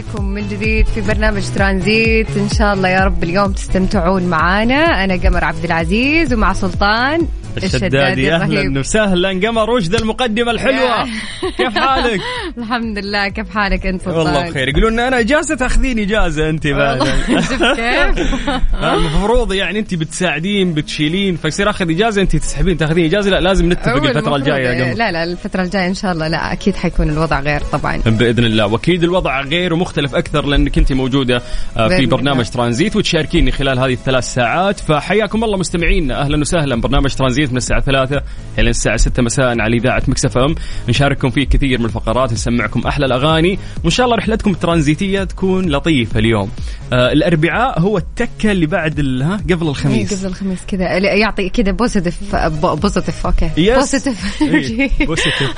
عليكم من جديد في برنامج ترانزيت. إن شاء الله يا رب اليوم تستمتعون معانا. أنا قمر عبد العزيز ومع سلطان الشدادي. أهلا وسهلا. قمر وش ذا المقدمة الحلوة؟ كيف حالك؟ الحمد لله. كيف حالك أنت سلطان والله بخير يقولون أنا اجازه تاخذين إجازة أنت شفت كيف؟ المفروض يعني أنت بتساعدين بتشيلين فيصير أخذ إجازة. أنت تسحبين تأخذين إجازة؟ لا لازم نتفق الفترة الجاية لا لا الفترة الجاية إن شاء الله لا أكيد حيكون الوضع غير طبعا. بإذن الله. وأكيد الوضع غير ومختلف أكثر لأنك أنت موجودة آه، في برنامج. ترانزيت وتشاركيني خلال هذه الثلاث ساعات. فحياكم الله مستمعينا أهلا وسهلا. برنامج ترانزيت من الساعة 3 إلى الساعة 6 مساء على إذاعة Mix FM. نشارككم فيه كثير من الفقرات نسمعكم أحلى الأغاني. وإن شاء الله رحلتكم الترانزيتية تكون لطيفة اليوم. آه الأربعاء هو التكة اللي بعد ال- ها قبل الخميس. قبل الخميس كذا. يعطي كذا positive positive okay. yes. positive إيه، positive.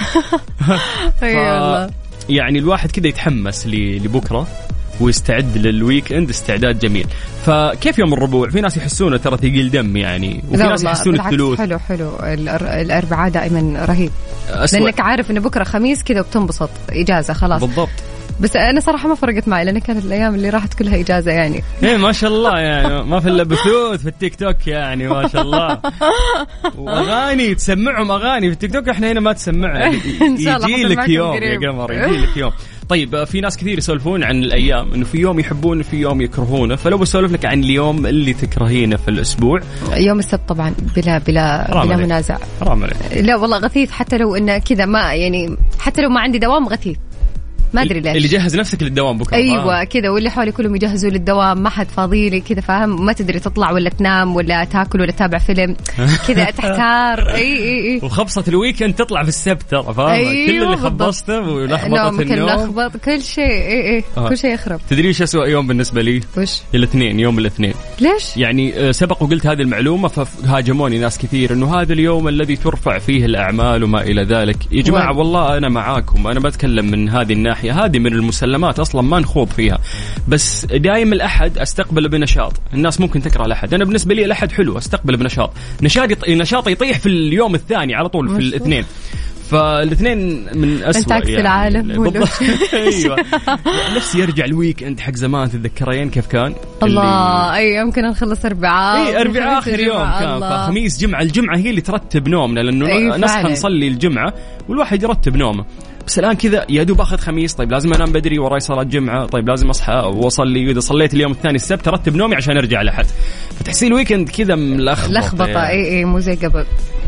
يعني الواحد كذا يتحمس لبكرة ويستعد لل weekend استعداد جميل. فكيف يوم الربوع؟ في ناس يحسونه ترى ثقيل دم يعني وفي ناس يحسون الثلوث. حلو حلو. الأربعاء دائما رهيب. أسوأ. لأنك عارف إنه بكرة خميس كذا وبتنبسط إجازة خلاص. بالضبط. بس أنا صراحة ما فرقت معي لأن كانت الأيام اللي راحت كلها إجازة يعني. إيه ما شاء الله يعني. ما في إلا بثوث في التيك توك يعني ما شاء الله. وأغاني تسمعهم أغاني في التيك توك إحنا هنا ما تسمعها يجي لك يوم يا. قمر يجي لك يوم. طيب في ناس كثير يسولفون عن الأيام إنه في يوم يحبونه في يوم يكرهونه. فلو بسولف لك عن اليوم اللي تكرهينه في الأسبوع. يوم السبت طبعا بلا بلا بلا. منازع. حرام عليك. لا والله غثيث حتى لو إنه كذا ما يعني حتى لو ما عندي دوام غثيث. ما أدري ليش. اللي جهز نفسك للدوام بكرة. أيوه آه. كذا واللي حولي كلهم يجهزوا للدوام ما حد فاضيلي كذا فاهم؟ ما تدري تطلع ولا تنام ولا تاكل ولا تتابع فيلم. كذا تحتار. إي إي إي. وخبصة ال weekend تطلع في السبت ترى فاهم؟ أيوة كل اللي بالضبط. خبصته ولخبطة نومك النوم. ملخبط كل شيء إي إي آه. كل شيء يخرب. تدري إيش اسوء يوم بالنسبة لي؟ وش؟ الاثنين يوم الاثنين. ليش؟ يعني آه، سبق وقلت هذه المعلومة فهاجموني ناس كثير إنه هذا اليوم الذي ترفع فيه الأعمال وما إلى ذلك. يا جماعة وين؟ والله أنا معاكم أنا بتكلم من هذه الناحية هذه من المسلمات أصلا ما نخوض فيها. بس دايم الأحد استقبله بنشاط. الناس ممكن تكره الأحد. أنا بالنسبة لي الأحد حلو استقبله بنشاط. نشاطي نشاطي يطيح في اليوم الثاني على طول في. الاثنين. فالاثنين من اسوء أنت عكس يعني. العالم أيوه. نفسي يرجع ال weekend حق زمان تتذكرين كيف كان؟ الله أي يمكن نخلص اربعاء إي اربعاء آخر يوم. كان. فخميس جمعة الجمعة هي اللي ترتب نومنا لأنه نصحى. نصلي الجمعة. والواحد يرتب نومه. بس الآن كذا يا دوب اخذ خميس طيب لازم أنام بدري وراي صلاة جمعة طيب لازم أصحى وأصلي وإذا صليت اليوم الثاني السبت ارتب نومي عشان أرجع الاحد فتحسين ال weekend كذا ملخبط لخبطه يعني. إي إي مو زي قبل.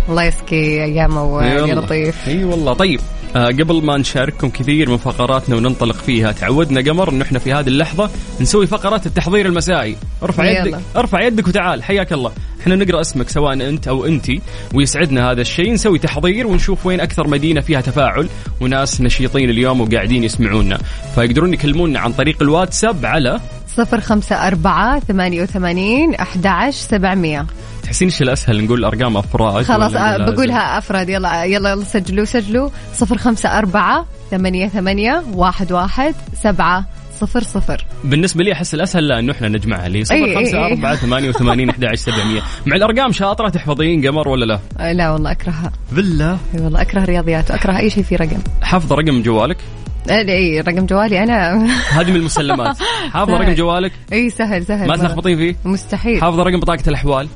الله يسقي أيامه اي يا. لطيف. إي والله. طيب آه قبل ما نشارككم كثير من فقراتنا وننطلق فيها تعودنا قمر انه إحنا في هذه اللحظة نسوي فقرات التحضير المسائي. ارفع يلا. يدك ارفع يدك وتعال. حياك الله. إحنا نقرأ اسمك سواء أنت أو أنتي ويسعدنا هذا الشيء. نسوي تحضير ونشوف وين أكثر مدينة مدينة فيها تفاعل وناس نشيطين اليوم وقاعدين يسمعونا. فيقدرون يكلمونا عن طريق الواتساب على 054 88 11 700 تحسين إيش الأسهل نقول أرقام أفراد خلاص آه، بقولها أفراد. يلا يلا يلا سجلوا سجلوا. 054 88 11 700 صفر صفر بالنسبة لي أحس الأسهل لا إنه إحنا نجمعها لي أي- 0 أي- 5 أي. 4 88 11 700 مع الأرقام شاطرة تحفظين قمر ولا لا؟ آه، لا والله أكرهها بالله إي والله أكره الرياضيات وأكره أي شيء فيه رقم حافظه رقم جوالك؟ آه، إي رقم جوالي أنا هذه من المسلمات حافظه. رقم جوالك؟ إي سهل سهل ما. تلخبطين فيه؟ مستحيل حافظه رقم بطاقة الأحوال؟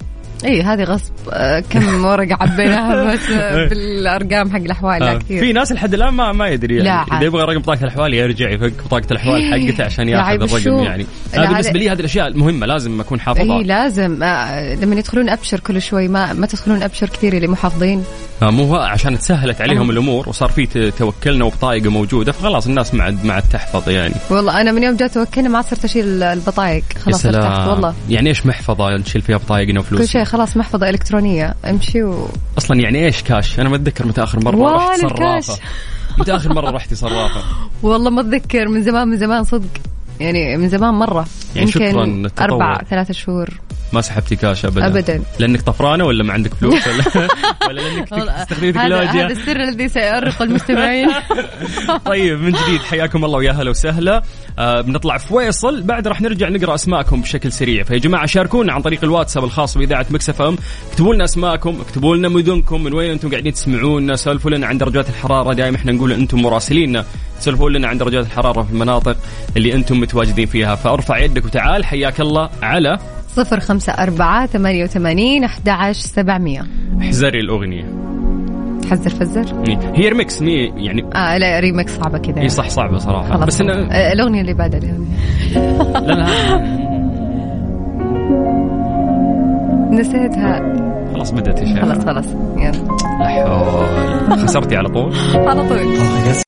إي هذه غصب آه، كم ورقة عبيناها بس آه، بالأرقام حق الأحوال لا آه. كثير في ناس لحد الآن ما ما يدري يعني. إذا يبغى رقم بطاقه الأحوال يرجع يفك بطاقه الأحوال حقته عشان ياخذ الرقم. يعني هذا بالنسبة عاد. لي هذه الأشياء المهمة لازم أكون إي حافظها لازم آه، لما يدخلون أبشر كل شوي ما ما تدخلون أبشر كثير اللي مو حافظين آه، مو عشان تسهلت عليهم آه. الأمور وصار في توكلنا وبطايقة موجودة فخلاص الناس ما عاد ما عاد تحفظ يعني والله أنا من يوم جات توكلنا ما صرت أشيل البطايق خلاص ارتحت. والله يعني إيش محفظة نشيل فيها بطايقنا وفلوس كل شيء خلاص محفظة إلكترونية. امشي و... أصلا يعني إيش كاش؟ أنا ما اتذكر متى آخر مرة رحت. صرافه متى آخر مرة رحتي صرافه والله ما اتذكر من زمان من زمان صدق. يعني من زمان مرة. يعني شكراً التطور. أربع ثلاثة شهور. ما سحبتي كاش ابدا؟ أبداً. لأنك طفرانة ولا ما عندك فلوس؟ ولا ولا لأنك تستخدمي هذا هذا تكنولوجيا؟ السر الذي سيؤرق المستمعين. طيب من جديد حياكم الله ويا هلا وسهلا. آه بنطلع فويصل. بعد راح نرجع نقرأ أسماءكم بشكل سريع. فيا جماعة شاركونا عن طريق الواتساب الخاص بإذاعة مكسف إم. اكتبوا لنا أسماءكم اكتبوا لنا مدنكم من وين أنتم قاعدين تسمعونا. سولفوا لنا عن درجات الحرارة. دائما إحنا نقول أنتم مراسليننا تسولفوا لنا عن درجات الحرارة في المناطق اللي أنتم متواجدين فيها. فأرفع يدك وتعال. حياك الله على صفر خمسة أربعة ثمانية وثمانين أحد عشر سبعمية. احذري الأغنية. تحذر فزر. هي ريمكس مي يعني آه لا ريمكس صعبة كذا. هي صح صعبة صراحة. خلاص. بس انه آه، الأغنية اللي بعدها لا لا. نسيتها. خلاص بدأت يا شيخ خلاص خلاص. يلا. لا حول. خسرتي على طول؟ على طول.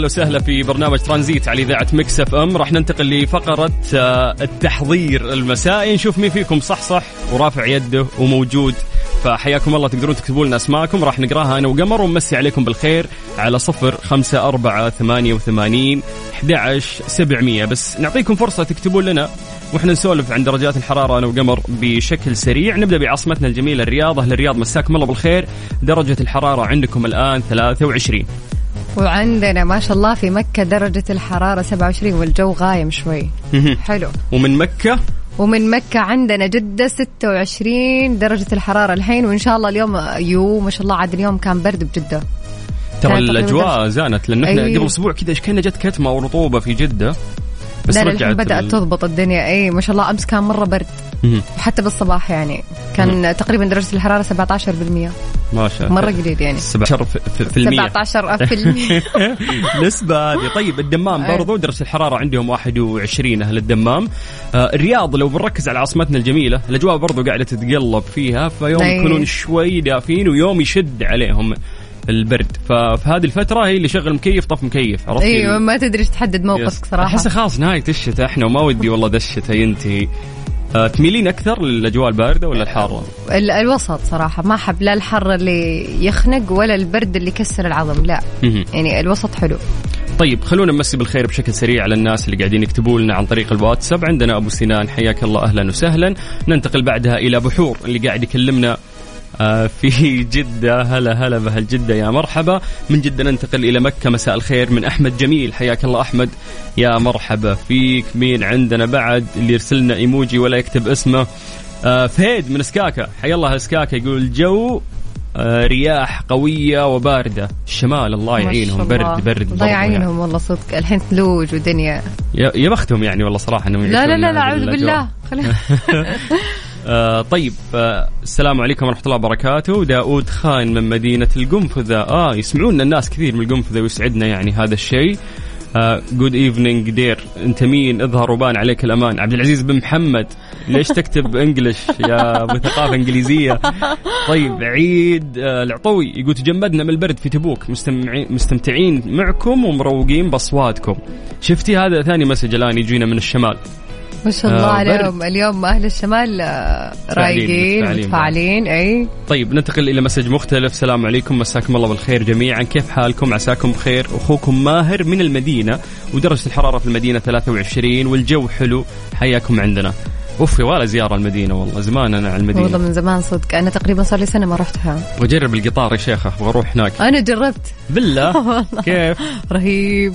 أهلا وسهلا في برنامج ترانزيت على إذاعة Mix FM. راح ننتقل لفقرة آه، التحضير المسائي. نشوف مين فيكم. صح صح. ورافع يده وموجود. فحياكم الله. تقدرون تكتبوا لنا أسماءكم. راح نقراها أنا وقمر ونمسي عليكم بالخير على صفر خمسة أربعة ثمانية وثمانين سبعمية. بس نعطيكم فرصة تكتبون لنا وإحنا نسولف عن درجات الحرارة أنا وقمر بشكل سريع. نبدأ بعاصمتنا الجميلة الرياض. أهل الرياض. مساكم الله بالخير. درجة الحرارة عندكم الآن 23 وعندنا ما شاء الله في مكة درجة الحرارة 27 والجو غايم شوي. حلو. ومن مكة؟ ومن مكة عندنا جدة 26 درجة الحرارة الحين وإن شاء الله اليوم يو ما شاء الله عاد اليوم كان برد بجدة. ترى الأجواء زانت لأن إحنا. قبل أسبوع كذا إيش كنا جت كتمة ورطوبة في جدة بس لا الحين بدأت ال- تضبط الدنيا. أي ما شاء الله أمس كان مرة برد. وحتى بالصباح يعني. كان تقريبا درجة الحرارة 17% ما شاء الله. مرة قليل يعني. 17 في, المية. 17% نسبة هذه. طيب الدمام. برضو درجة الحرارة عندهم 21 أهل الدمام. آه الرياض لو بنركز على عاصمتنا الجميلة الأجواء برضو قاعدة تتقلب فيها فيوم. يكونون شوي دافين ويوم يشد عليهم البرد. ففي هذه الفترة هي اللي شغل مكيف طف مكيف عرفت أيوه ما تدري تحدد موقفك يس. صراحة. أحس خلاص نهاية الشتاء إحنا وما ودي والله ذا الشتاء ينتهي. تميلين أكثر للأجواء الباردة ولا الحارة؟ ال- الوسط صراحة. ما أحب لا الحر اللي يخنق ولا البرد اللي يكسر العظم لا. يعني الوسط حلو. طيب خلونا نمسي بالخير بشكل سريع على الناس اللي قاعدين يكتبوا لنا عن طريق الواتساب. عندنا أبو سنان حياك الله أهلا وسهلا. ننتقل بعدها إلى بحور اللي قاعد يكلمنا آه، في جدة. هلا هلا بهالجدة يا مرحبا. من جدة ننتقل إلى مكة. مساء الخير من أحمد جميل. حياك الله أحمد. يا مرحبا فيك. مين عندنا بعد؟ اللي يرسلنا إيموجي ولا يكتب اسمه. آه، فهيد من سكاكا. حيا الله سكاكا. يقول الجو آه، رياح قوية وباردة. الشمال الله يعينهم. برد برد الله برضو يعني. يعينهم والله صدق. الحين ثلوج ودنيا. يا بختهم يعني والله صراحة إنهم لا لا لا لا أعوذ. بالله. آه طيب آه السلام عليكم ورحمة الله وبركاته. داود خان من مدينة القنفذة. آه يسمعونا الناس كثير من القنفذة ويسعدنا يعني هذا الشيء. good evening dear أنت مين؟ اظهر وبان عليك الأمان. عبد العزيز بن محمد. ليش تكتب English يا ابو ثقافه إنجليزية؟ طيب عيد آه العطوي. يقول تجمدنا من البرد في تبوك. مستمعين مستمتعين معكم ومروقين بأصواتكم. شفتي هذا؟ ثاني message الآن يجينا من الشمال. ما شاء الله آه، عليهم. اليوم أهل الشمال آه، رايقين متفاعلين. أي. طيب ننتقل إلى message مختلف. السلام عليكم مساكم الله بالخير جميعا. كيف حالكم؟ عساكم بخير. أخوكم ماهر من المدينة ودرجة الحرارة في المدينة 23 والجو حلو. حياكم عندنا. أوف يا زيارة المدينة والله زمان أنا على والله المدينة من زمان صدق. أنا تقريبا صار لي سنة ما رحتها. وأجرب القطار يا شيخ أبغى أروح هناك. أنا جربت. بالله؟ كيف؟ رهيب.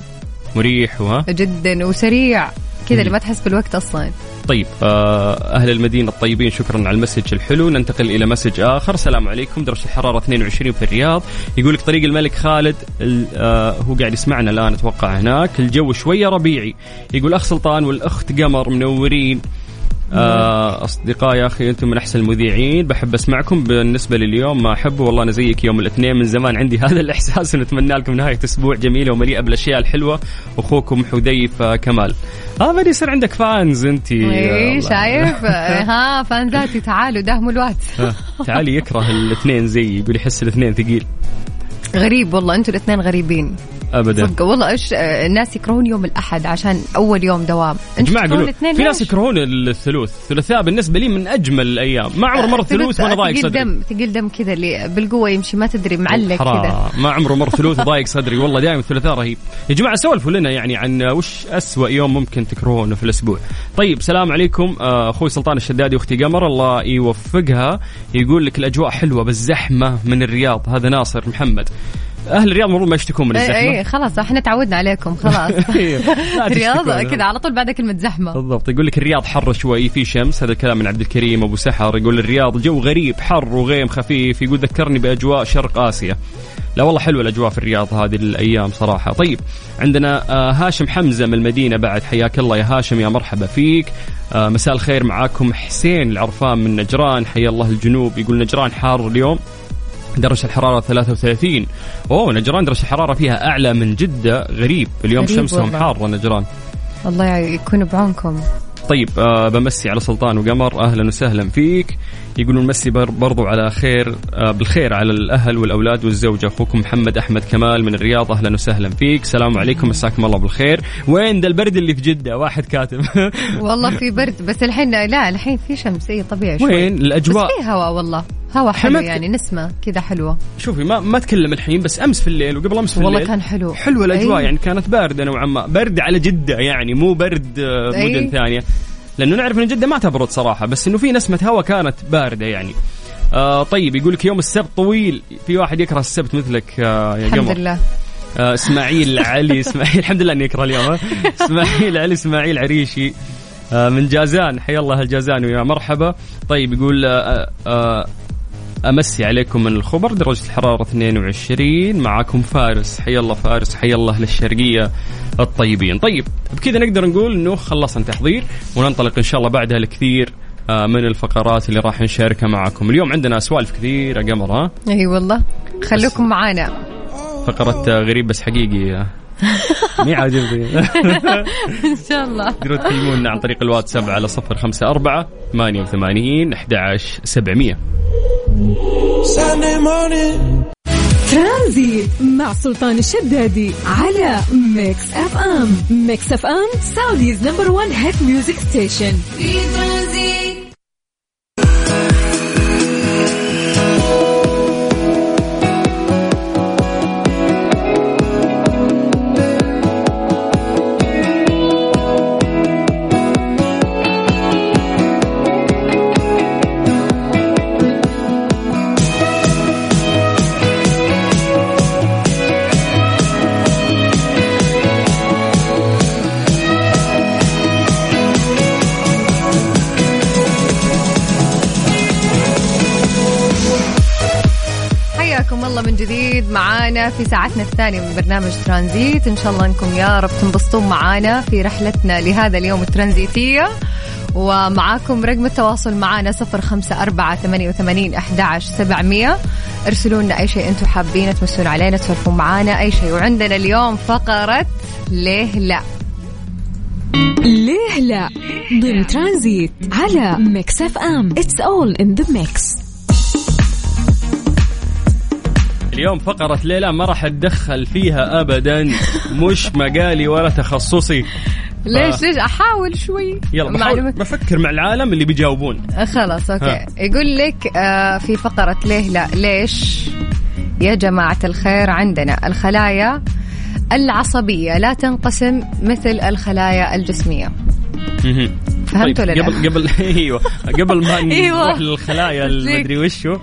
مريح وها؟ جدا وسريع. كذا اللي ما تحس بالوقت أصلا. طيب آه، أهل المدينة الطيبين شكرا على ال message الحلو. ننتقل إلى message آخر. السلام عليكم. درجة الحرارة 22 في الرياض. يقول لك طريق الملك خالد ال- آه، هو قاعد يسمعنا الآن أتوقع هناك. الجو شوية ربيعي. يقول أخ سلطان والأخت قمر منورين. أصدقائي يا أخي أنتم من أحسن المذيعين. بحب أسمعكم. بالنسبة لليوم ما احبه والله أنا زيك يوم الاثنين. من زمان عندي هذا الإحساس ونتمنى لكم نهاية أسبوع جميلة ومليئة بالأشياء الحلوة. أخوكم حذيفة كمال. آه بدي يصير عندك فانز أنت. إي شايف؟ آه، ها فانزاتي تعالوا داهموا الوقت تعالي يكره الاثنين زي يقول يحس الاثنين ثقيل. غريب والله أنتوا الاثنين غريبين. ابدا. صدق والله إيش آه، الناس يكرهون يوم الأحد عشان أول يوم دوام. جماعة تكرهون قولوا في ناس؟ يكرهون الثلوث. الثلاثاء بالنسبة لي من أجمل الأيام. ما عمره مر ثلوث وأنا ضايق صدري. دم ثقيل دم كذا اللي بالقوة يمشي ما تدري معلق كذا. ما عمره مر ثلوث وضايق صدري. والله دائما الثلاثاء رهيب. يا جماعة سولفوا لنا يعني عن وش أسوأ يوم ممكن تكرهونه في الأسبوع. طيب سلام عليكم. آه، أخوي سلطان الشدادي وأختي قمر. الله يوفقها. يقول لك الأجواء حلوة بالزحمة من الرياض. هذا ناصر محمد. أهل الرياض المفروض ما يشتكون من اي الزحمة. اي خلاص إحنا تعودنا عليكم خلاص. لا رياض تشتكون. كذا على طول بعد كلمة زحمة. بالضبط. يقول لك الرياض حر شوي في شمس هذا الكلام من عبد الكريم أبو سحر. يقول الرياض جو غريب حر وغيم خفيف. يقول ذكرني بأجواء شرق آسيا. لا والله حلوة الأجواء في الرياض هذه الأيام صراحة. طيب عندنا آه، هاشم حمزة من المدينة بعد. حياك الله يا هاشم يا مرحبا فيك. آه، مساء الخير معاكم حسين العرفان من نجران. حيا الله الجنوب. يقول نجران حار اليوم. درجة الحرارة 33 أوه نجران درجة الحرارة فيها أعلى من جدة. غريب. اليوم غريب شمسهم والله. حارة نجران. الله يكون بعونكم. طيب آه بمسي على سلطان وقمر. أهلا وسهلا فيك. يقولون مسي بر برضو على خير آه بالخير على الأهل والأولاد والزوجه أخوكم محمد أحمد كمال من الرياض أهلا وسهلا فيك. السلام عليكم مساكم الله بالخير. وين ذا البرد اللي في جدة؟ واحد كاتب. والله في برد بس الحين لا الحين في شمس. اي طبيعي شوي. وين؟ الأجواء. بس في هواء والله. هواء حلو يعني نسمة كذا حلوة. شوفي ما ما اتكلم الحين بس أمس في الليل وقبل أمس في والله الليل كان حلو. حلوة الأجواء أي. يعني كانت باردة نوعا ما. برد على جدة يعني مو برد آه،. مدن ثانية. لأنه نعرف إن جدة ما تبرد صراحة بس إنه في نسمة هواء كانت باردة يعني. آه طيب يقول لك يوم السبت طويل في واحد يكره السبت مثلك آه يا الحمد قمر. لله. آه إسماعيل علي إسماعيل الحمد لله إني يكره اليوم. إسماعيل علي إسماعيل عريشي آه من جازان. حيا الله الجازان ويا مرحبا. طيب يقول آه آه أمسي عليكم من الخبر درجة الحرارة 22 معاكم فارس. حيا الله فارس. حيا الله للشرقية الطيبين. طيب بكذا نقدر نقول إنه خلصنا تحضير وننطلق إن شاء الله بعدها لكثير آه، من الفقرات اللي راح نشاركها معكم اليوم عندنا سوالف كثير يا قمر ها؟ أي والله. خلوكم معانا. فقرة آه، غريب بس حقيقي. مي عاجبني. إن شاء الله. تقدروا تكلمونا عن طريق الواتساب على صفر خمسة أربعة ثمانية وثمانين أحد عشر سبعمية ترانزيت مع سلطان الشدادي على Mix FM Mix FM Saudi's number 1 hit music station في ترانزيت. ساعتنا الثانية من برنامج ترانزيت. إن شاء الله أنكم يا رب تنبسطون معانا في رحلتنا لهذا اليوم الترانزيتية. ومعاكم رقم التواصل معانا صفر خمسة أربعة ثمانية وثمانين أحد سبعمية. ارسلوا لنا أي شيء أنتم حابين تمسون علينا تسولفون معانا أي شيء. وعندنا اليوم فقرة ليه لا؟ ليه لا؟ ضمن ترانزيت على Mix FM. It's all in the mix اليوم فقرة ليلى ما راح أتدخل فيها ابدا. مش مجالي ولا تخصصي. ليش ليش؟ أحاول شوي. يلا بحاول. معلومات بفكر مع العالم اللي بيجاوبون. خلاص أوكي. ها. يقول لك آه في فقرة ليه لا ليش يا جماعة الخير عندنا؟ الخلايا العصبية لا تنقسم مثل الخلايا الجسمية. فهمتوا طيب ولا لا؟ قبل قبل أيوه. قبل ما أيوة. نروح للخلايا. المدري وشو. آه،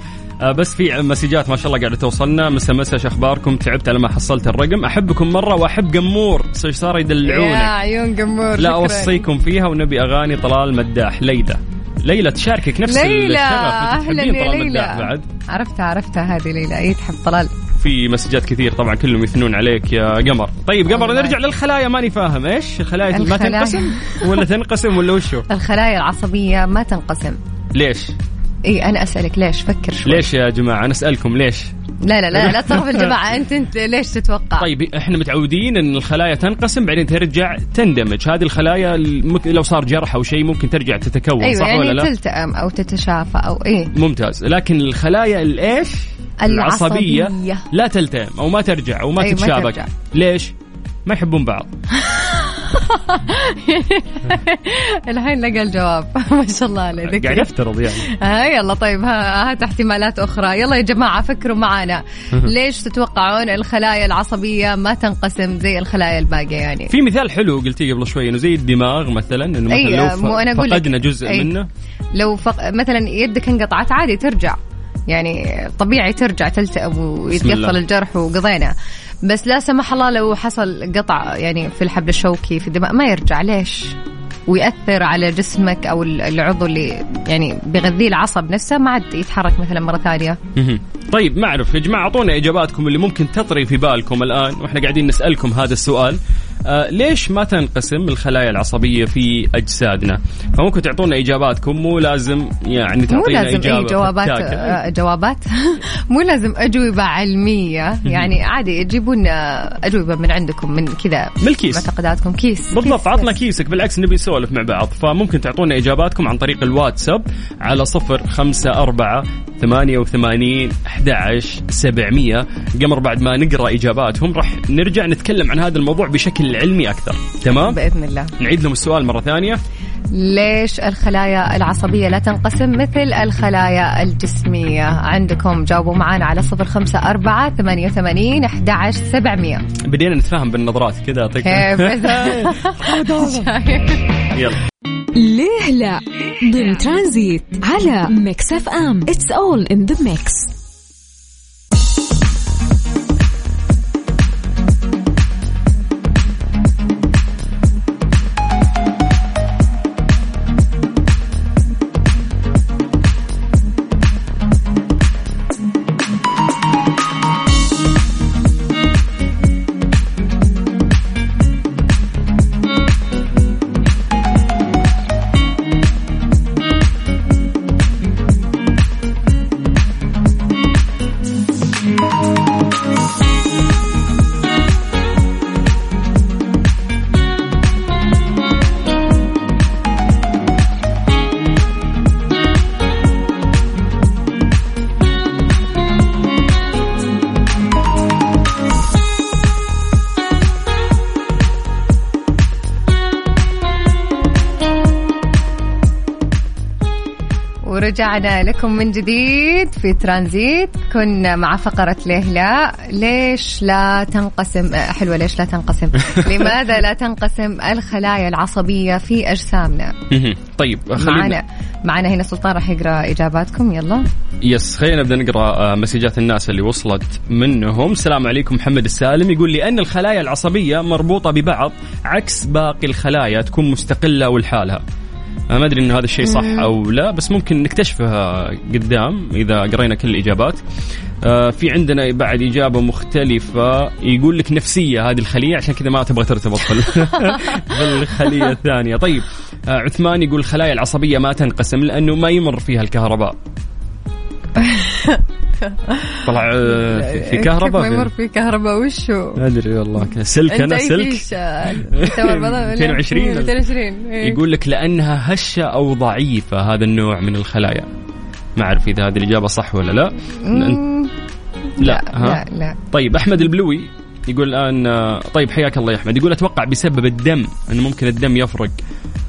بس في مسجات ما شاء الله قاعدة توصلنا. مسا مسا شو أخباركم. تعبت على ما حصلت الرقم. أحبكم مرة وأحب قمور. صار يا يدلعونك. عيون قمور. لا. أوصيكم فيها ونبي أغاني طلال مداح. ليلى. ليلى تشاركك نفس ليلى! الشغف. أهلا يا ليلى. بعد. عرفتها عرفتها هذه ليلى. أي تحب طلال؟ في مسجات كثير طبعا كلهم يثنون عليك يا قمر. طيب قمر. نرجع للخلايا. ماني فاهم. إيش؟ الخلايا ما الخلايا. تنقسم ولا تنقسم ولا وشو؟ الخلايا العصبية ما تنقسم. ليش؟ اي أنا أسألك ليش؟ فكر شوي. ليش يا جماعة؟ أنا أسألكم ليش؟ لا لا لا لا تصرف الجماعة أنت أنت ليش تتوقع؟ طيب إحنا متعودين إن الخلايا تنقسم بعدين ترجع تندمج. هذه الخلايا. لو صار جرح أو شيء ممكن ترجع تتكون أيوه صح ولا يعني لا؟ تلتئم أو تتشافى أو إيه. ممتاز. لكن الخلايا الايش العصبية. لا تلتئم أو ما ترجع أو ما أيوة، ما تتشابك. ترجع. ليش؟ ما يحبون بعض. الحين لقى الجواب ما شاء الله عليه ذكي. قاعد افترض يعني ها يلا طيب ها- هات احتمالات أخرى يلا يا جماعة فكروا معنا ليش تتوقعون الخلايا العصبية ما تنقسم زي الخلايا الباقية يعني في مثال حلو قلتيه قبل شوي إنه زي الدماغ مثلا إنه مثلا أي، لو. مو أنا. فقدنا جزء أي. منه لو فق... مثلا يدك انقطعت عادي ترجع يعني طبيعي ترجع تلتئم ويتقفل. الجرح وقضينا بس لا سمح الله لو حصل قطع يعني في الحبل الشوكي في الدماغ ما يرجع ليش؟ ويأثر على جسمك أو العضو اللي يعني بيغذيه العصب نفسه ما عاد يتحرك مثلا مرة ثانية. طيب ما اعرف يا جماعة أعطونا إجاباتكم اللي ممكن تطري في بالكم الآن وإحنا قاعدين نسألكم هذا السؤال ليش ما تنقسم الخلايا العصبية في أجسادنا؟ فممكن تعطونا إجاباتكم مو لازم يعني مو تعطينا لازم إجابة اي جوابات. آه، جوابات؟ مو لازم أجوبة علمية. يعني عادي تجيبون آه، أجوبة من عندكم من كذا من الكيس. معتقداتكم. كيس بالضبط كيس عطنا. كيسك. بالعكس نبي نسولف مع بعض. فممكن تعطونا إجاباتكم عن طريق الواتساب على صفر خمسة أربعة ثمانية وثمانين أحد سبعمية. قمر بعد ما نقرأ إجاباتهم راح نرجع نتكلم عن هذا الموضوع بشكل علمي أكثر. تمام؟ بإذن الله. نعيد لهم السؤال مرة ثانية. ليش الخلايا العصبية لا تنقسم مثل الخلايا الجسمية؟ عندكم جاوبوا معنا على صفر خمسة أربعة ثمانية وثمانين أحد سبعمية. بدينا نتفاهم بالنظرات كذا أعطيك كيف؟ يلا. ليه لا؟ ضمن ترانزيت على Mix FM. It's all in the mix ورجعنا لكم من جديد في ترانزيت. كنا مع فقرة ليه لا؟ ليش لا تنقسم؟ آه، حلوة ليش لا تنقسم؟ لماذا لا تنقسم الخلايا العصبية في أجسامنا. طيب خلينا معنا معنا هنا سلطان راح يقرأ إجاباتكم. يلا. يس خلينا نبدأ نقرأ آه، مسجات الناس اللي وصلت منهم. السلام عليكم محمد السالم. يقول لأن الخلايا العصبية مربوطة ببعض عكس باقي الخلايا تكون مستقلة ولحالها أنا ما أدري إن هذا الشيء صح أو لا بس ممكن نكتشفها قدام إذا قرينا كل الإجابات. آه في عندنا بعد إجابة مختلفة يقول لك نفسية هذه الخلية عشان كذا ما تبغى ترتبط بال- بالخليه الثانية طيب آه عثمان يقول الخلايا العصبية ما تنقسم لأنه ما يمر فيها الكهرباء. طلع آه، في- كهرباء؟ يمر في كهرباء وشو؟ ما أدري والله. سلك أنا سلك. فيش؟ أنت والله- 22 22 إيه. يقول لك لأنها هشة أو ضعيفة هذا النوع من الخلايا. ما أعرف إذا هذه الإجابة صح ولا لا لا ها؟ لا لا. طيب أحمد البلوي يقول الآن آه، طيب حياك الله يا أحمد. يقول أتوقع بسبب الدم انه ممكن الدم يفرق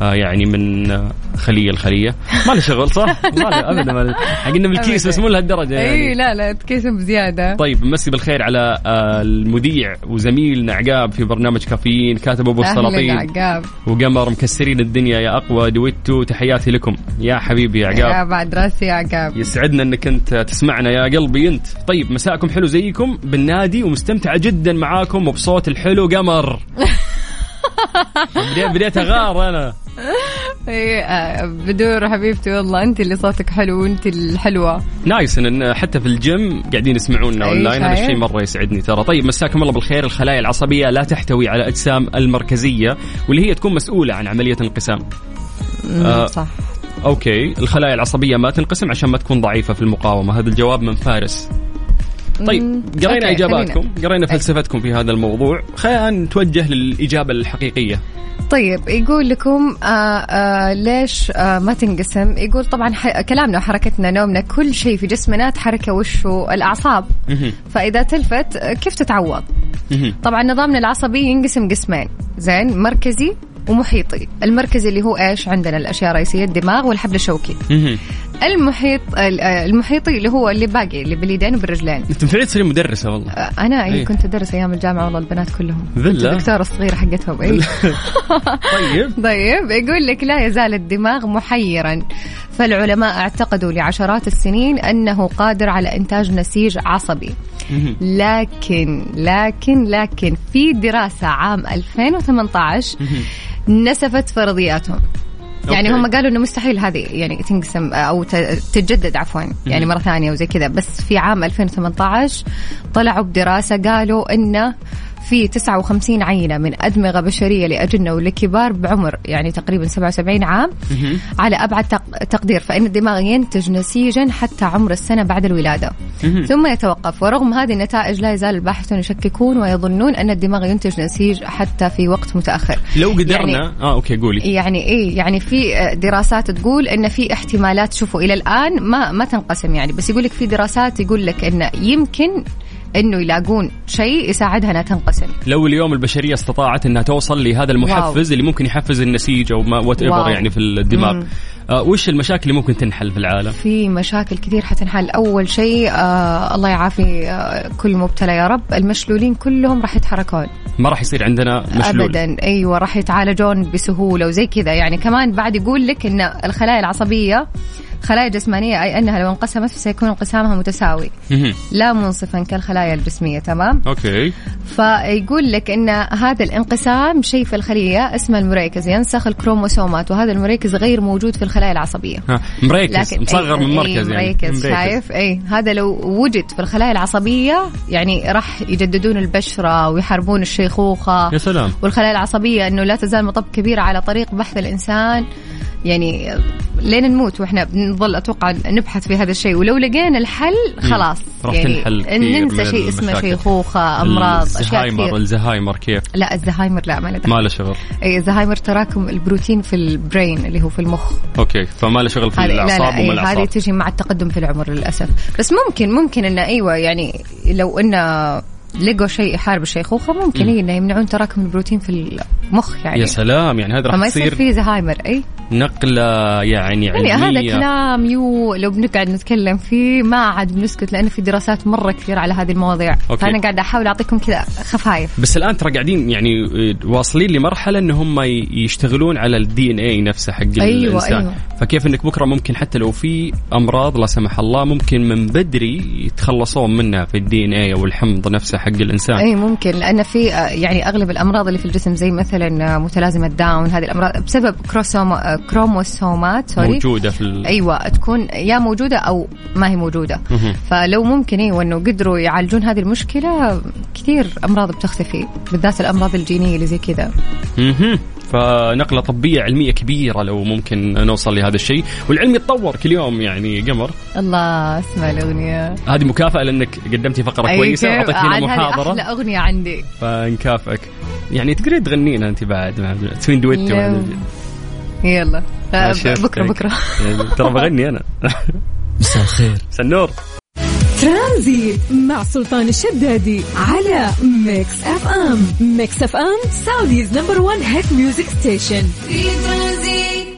آه يعني من آه، خلية لخلية. ما له شغل صح؟ ما له ابدا ما له. حقنا بالكيس بس مو لهالدرجة إي يعني. لا لا تكسب زياده طيب مسي بالخير على المذيع وزميلنا عقاب في برنامج كافيين كاتب ابو السلاطين عقاب وقمر مكسرين الدنيا يا أقوى. دويتو تحياتي لكم. يا حبيبي يا يا عقاب بعد راسي يا عقاب. يسعدنا إنك أنت تسمعنا يا قلبي أنت. طيب مساءكم حلو زيكم. بالنادي ومستمتعه جدا معاكم وبصوت الحلو قمر. بديت بديت أغار أنا. إيه، آه، بدور حبيبتي والله أنت اللي صوتك حلو وأنت الحلوة. Nice ان حتى في الجيم قاعدين يسمعونا أي أونلاين هذا؟ الشيء مرة يسعدني ترى. طيب مساكم الله بالخير. الخلايا العصبية لا تحتوي على أجسام المركزية واللي هي تكون مسؤولة عن عملية انقسام آه، صح. Okay. الخلايا العصبية ما تنقسم عشان ما تكون ضعيفة في المقاومة. هذا الجواب من فارس. طيب قرينا إجاباتكم. قرينا. فلسفتكم في هذا الموضوع خلينا نتوجه للإجابة الحقيقية طيب يقول لكم آه آه ليش آه ما تنقسم يقول طبعا ح- كلامنا وحركتنا نومنا كل شيء في جسمنا تحركه وشو الأعصاب مهم. فإذا تلفت كيف تتعوض. طبعا نظامنا العصبي ينقسم قسمين زين مركزي ومحيطي المركزي اللي هو إيش عندنا الأشياء الرئيسية الدماغ والحبل الشوكي. المحيط ال- آه، المحيطي اللي هو اللي باقي اللي باليدين وبالرجلين. انت مفروض تصيري مدرسة والله. آه، أنا إيه. اي كنت أدرس أيام الجامعة والله البنات كلهم. كنت الدكتوره الصغيره حقتهم اي طيب. طيب يقول لك لا يزال الدماغ محيرا. فالعلماء اعتقدوا لعشرات السنين أنه قادر على إنتاج نسيج عصبي. لكن لكن لكن في دراسة عام 2018 نسفت فرضياتهم. يعني. هم قالوا إنه مستحيل هذه يعني تنقسم أو تتجدد عفوا يعني مرة ثانية وزي كذا بس في عام 2018 طلعوا بدراسة قالوا إنه في 59 عينة من أدمغة بشرية لأجنة ولكبار بعمر يعني تقريبا 77 عام. على أبعد تق- تقدير فإن الدماغ ينتج نسيجا حتى عمر السنة بعد الولادة. مهم. ثم يتوقف. ورغم هذه النتائج لا يزال الباحثون يشككون ويظنون أن الدماغ ينتج نسيج حتى في وقت متأخر. لو قدرنا يعني- آه okay قولي. يعني إيه يعني في دراسات تقول إن في احتمالات شوفوا إلى الآن ما ما تنقسم يعني. بس يقول لك في دراسات يقول لك انه يمكن إنه يلاقون شيء يساعدها إنها تنقسم. لو اليوم البشرية استطاعت إنها توصل لهذا المحفز اللي ممكن يحفز النسيج أو ما وات واو. يعني في الدماغ. مم. آه وش المشاكل اللي ممكن تنحل في العالم؟ في مشاكل كثير حتنحل. أول شيء آه الله يعافي آه كل مبتلى يا رب. المشلولين كلهم راح يتحركون. ما راح يصير عندنا مشلول. ابدا. أيوه راح يتعالجون بسهولة وزي كذا. يعني كمان بعد يقول لك إن الخلايا العصبية خلايا جسمانيه أي أنها لو انقسمت فسيكون انقسامها متساوي. لا منصفا كالخلايا الجسمية تمام؟ أوكي. فيقول لك إن هذا الانقسام شيء في الخلية اسمه المريكز ينسخ الكروموسومات وهذا المريكز غير موجود في الخلايا العصبية. ها مريكز مصغر أي- من أي مركز يعني. مريكز شايف؟ اي هذا لو وجد في الخلايا العصبية يعني راح يجددون البشرة ويحاربون الشيخوخة. يا سلام. والخلايا العصبية إنه لا تزال مطب كبير على طريق بحث الإنسان. يعني لين نموت وإحنا بنظل أتوقع نبحث في هذا الشيء. ولو لقينا الحل خلاص. راح يعني ننسى شيء اسمه. شيخوخة أمراض الزهايمر الزهايمر كيف؟ لا الزهايمر لا ما له ما له شغل. اي الزهايمر تراكم البروتين في ال brain اللي هو في المخ. Okay فما له شغل في هذه لا الأعصاب لا وما هذه الأعصاب. تجي مع التقدم في العمر للأسف. بس ممكن ممكن انه إيوه يعني لو انه لقوا شيء يحارب الشيخوخة ممكن إيه إنه يمنعون تراكم البروتين في المخ يعني. يا سلام يعني هذا راح يصير في زهايمر اي نقلة يعني يعني علمية. هذا كلام يو لو بنقعد نتكلم فيه ما عاد بنسكت لأن في دراسات مرة كثير على هذه المواضيع. Okay. فأنا قاعدة أحاول أعطيكم كذا خفايف. بس الآن ترى قاعدين يعني واصلين لمرحلة إن هم يشتغلون على ال DNA نفسه حق أيوة، الإنسان. أيوة. فكيف إنك بكرة ممكن حتى لو في أمراض لا سمح الله ممكن من بدري يتخلصون منها في ال DNA أو الحمض نفسه حق الإنسان. أي ممكن. لأن في آه، يعني أغلب الأمراض اللي في الجسم زي مثلا آه، متلازمة داون هذه الأمراض بسبب كروسوم آه، كروموسومات sorry موجودة في ال... أيوه تكون يا موجودة أو ما هي موجودة مهم. فلو ممكن إيوه إنه قدروا يعالجون هذه المشكلة كثير أمراض بتختفي بالذات الأمراض الجينية اللي زي كذا. فنقلة طبية علمية كبيرة لو ممكن نوصل لهذا الشيء والعلم يتطور كل يوم يعني قمر الله اسمع الأغنية هذه مكافأة لأنك قدمتي فقرة أي كويسة؟ واعطيتينا محاضرة أحلى أغنية عندي فنكافئك يعني تقدرين تغنينا أنت بعد تسوين دويتو. يلا. آه،. بكرة بكرة. يعني ترى بغني أنا. مساء الخير. سنور ترانزيت مع سلطان الشدادي على Mix FM. Mix FM Saudi's number 1 hit music station في ترانزيت.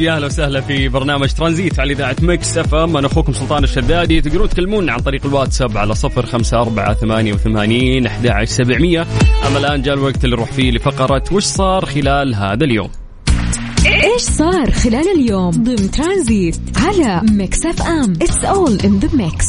يا أهلا وسهلا في برنامج ترانزيت على إذاعة Mix FM. أنا أخوكم سلطان الشدادي. تقدرون تكلمونا عن طريق الواتساب على صفر خمسة أربعة ثمانية وثمانين أحد عشر سبعمية. أما الآن جاء الوقت اللي نروح فيه لفقرة وش صار خلال هذا اليوم؟ إيش صار خلال اليوم ضمن ترانزيت على ميكس إف إم؟ It's all in the mix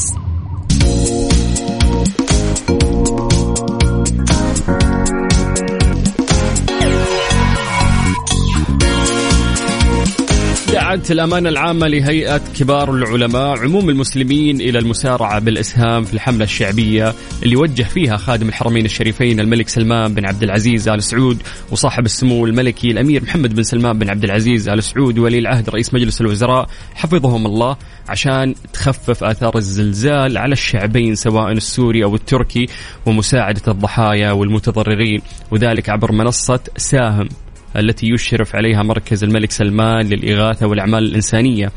دعت الأمانة العامة لهيئة كبار العلماء عموم المسلمين إلى المسارعة بالإسهام في الحملة الشعبية اللي وجه فيها خادم الحرمين الشريفين الملك سلمان بن عبد العزيز آل سعود وصاحب السمو الملكي الأمير محمد بن سلمان بن عبد العزيز آل سعود ولي العهد رئيس مجلس الوزراء حفظهم الله عشان تخفف آثار الزلزال على الشعبين سواء السوري أو التركي ومساعدة الضحايا والمتضررين وذلك عبر منصة ساهم. التي يشرف عليها مركز الملك سلمان للإغاثة والأعمال الإنسانية.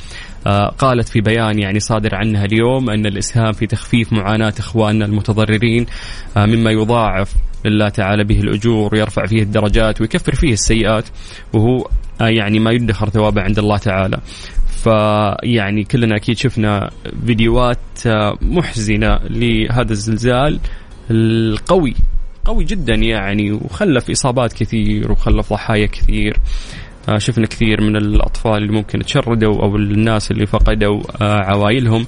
آه، قالت في بيان يعني صادر عنها اليوم أن الإسهام في تخفيف معاناة إخواننا المتضررين آه، مما يضاعف لله تعالى به الأجور ويرفع فيه الدرجات ويكفر فيه السيئات وهو آه، يعني ما يدخر ثوابه عند الله تعالى. فيعني كلنا أكيد شفنا فيديوهات محزنة لهذا الزلزال القوي. قوي جدا يعني وخلف إصابات كثير وخلف ضحايا كثير. آه، شفنا كثير من الأطفال اللي ممكن تشردوا أو الناس اللي فقدوا آه، عوائلهم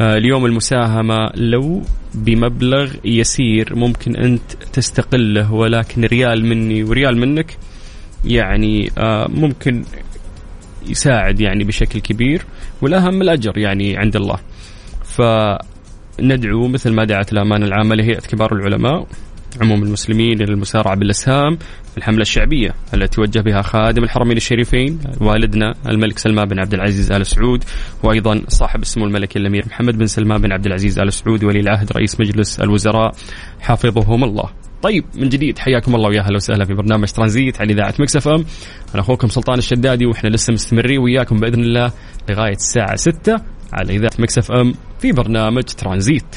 آه، اليوم المساهمة لو بمبلغ يسير ممكن أنت تستقله ولكن ريال مني وريال منك يعني ممكن يساعد يعني بشكل كبير والأهم الأجر يعني عند الله. فندعو مثل ما دعت الامانه العامة لهيئه كبار العلماء. عموم المسلمين إلى المسارعه بالأسهام في الحملة الشعبية التي وجه بها خادم الحرمين الشريفين والدنا الملك سلمان بن عبد العزيز آل سعود وأيضا صاحب السمو الملكي الأمير محمد بن سلمان بن عبد العزيز آل سعود ولي العهد رئيس مجلس الوزراء حافظهم الله. طيب من جديد حياكم الله ويا أهلا وسهلا في برنامج ترانزيت على إذاعة Mix FM أنا أخوكم سلطان الشدادي وإحنا لسه مستمرين وياكم بإذن الله لغاية الساعة 6 على إذاعة Mix FM في برنامج ترانزيت.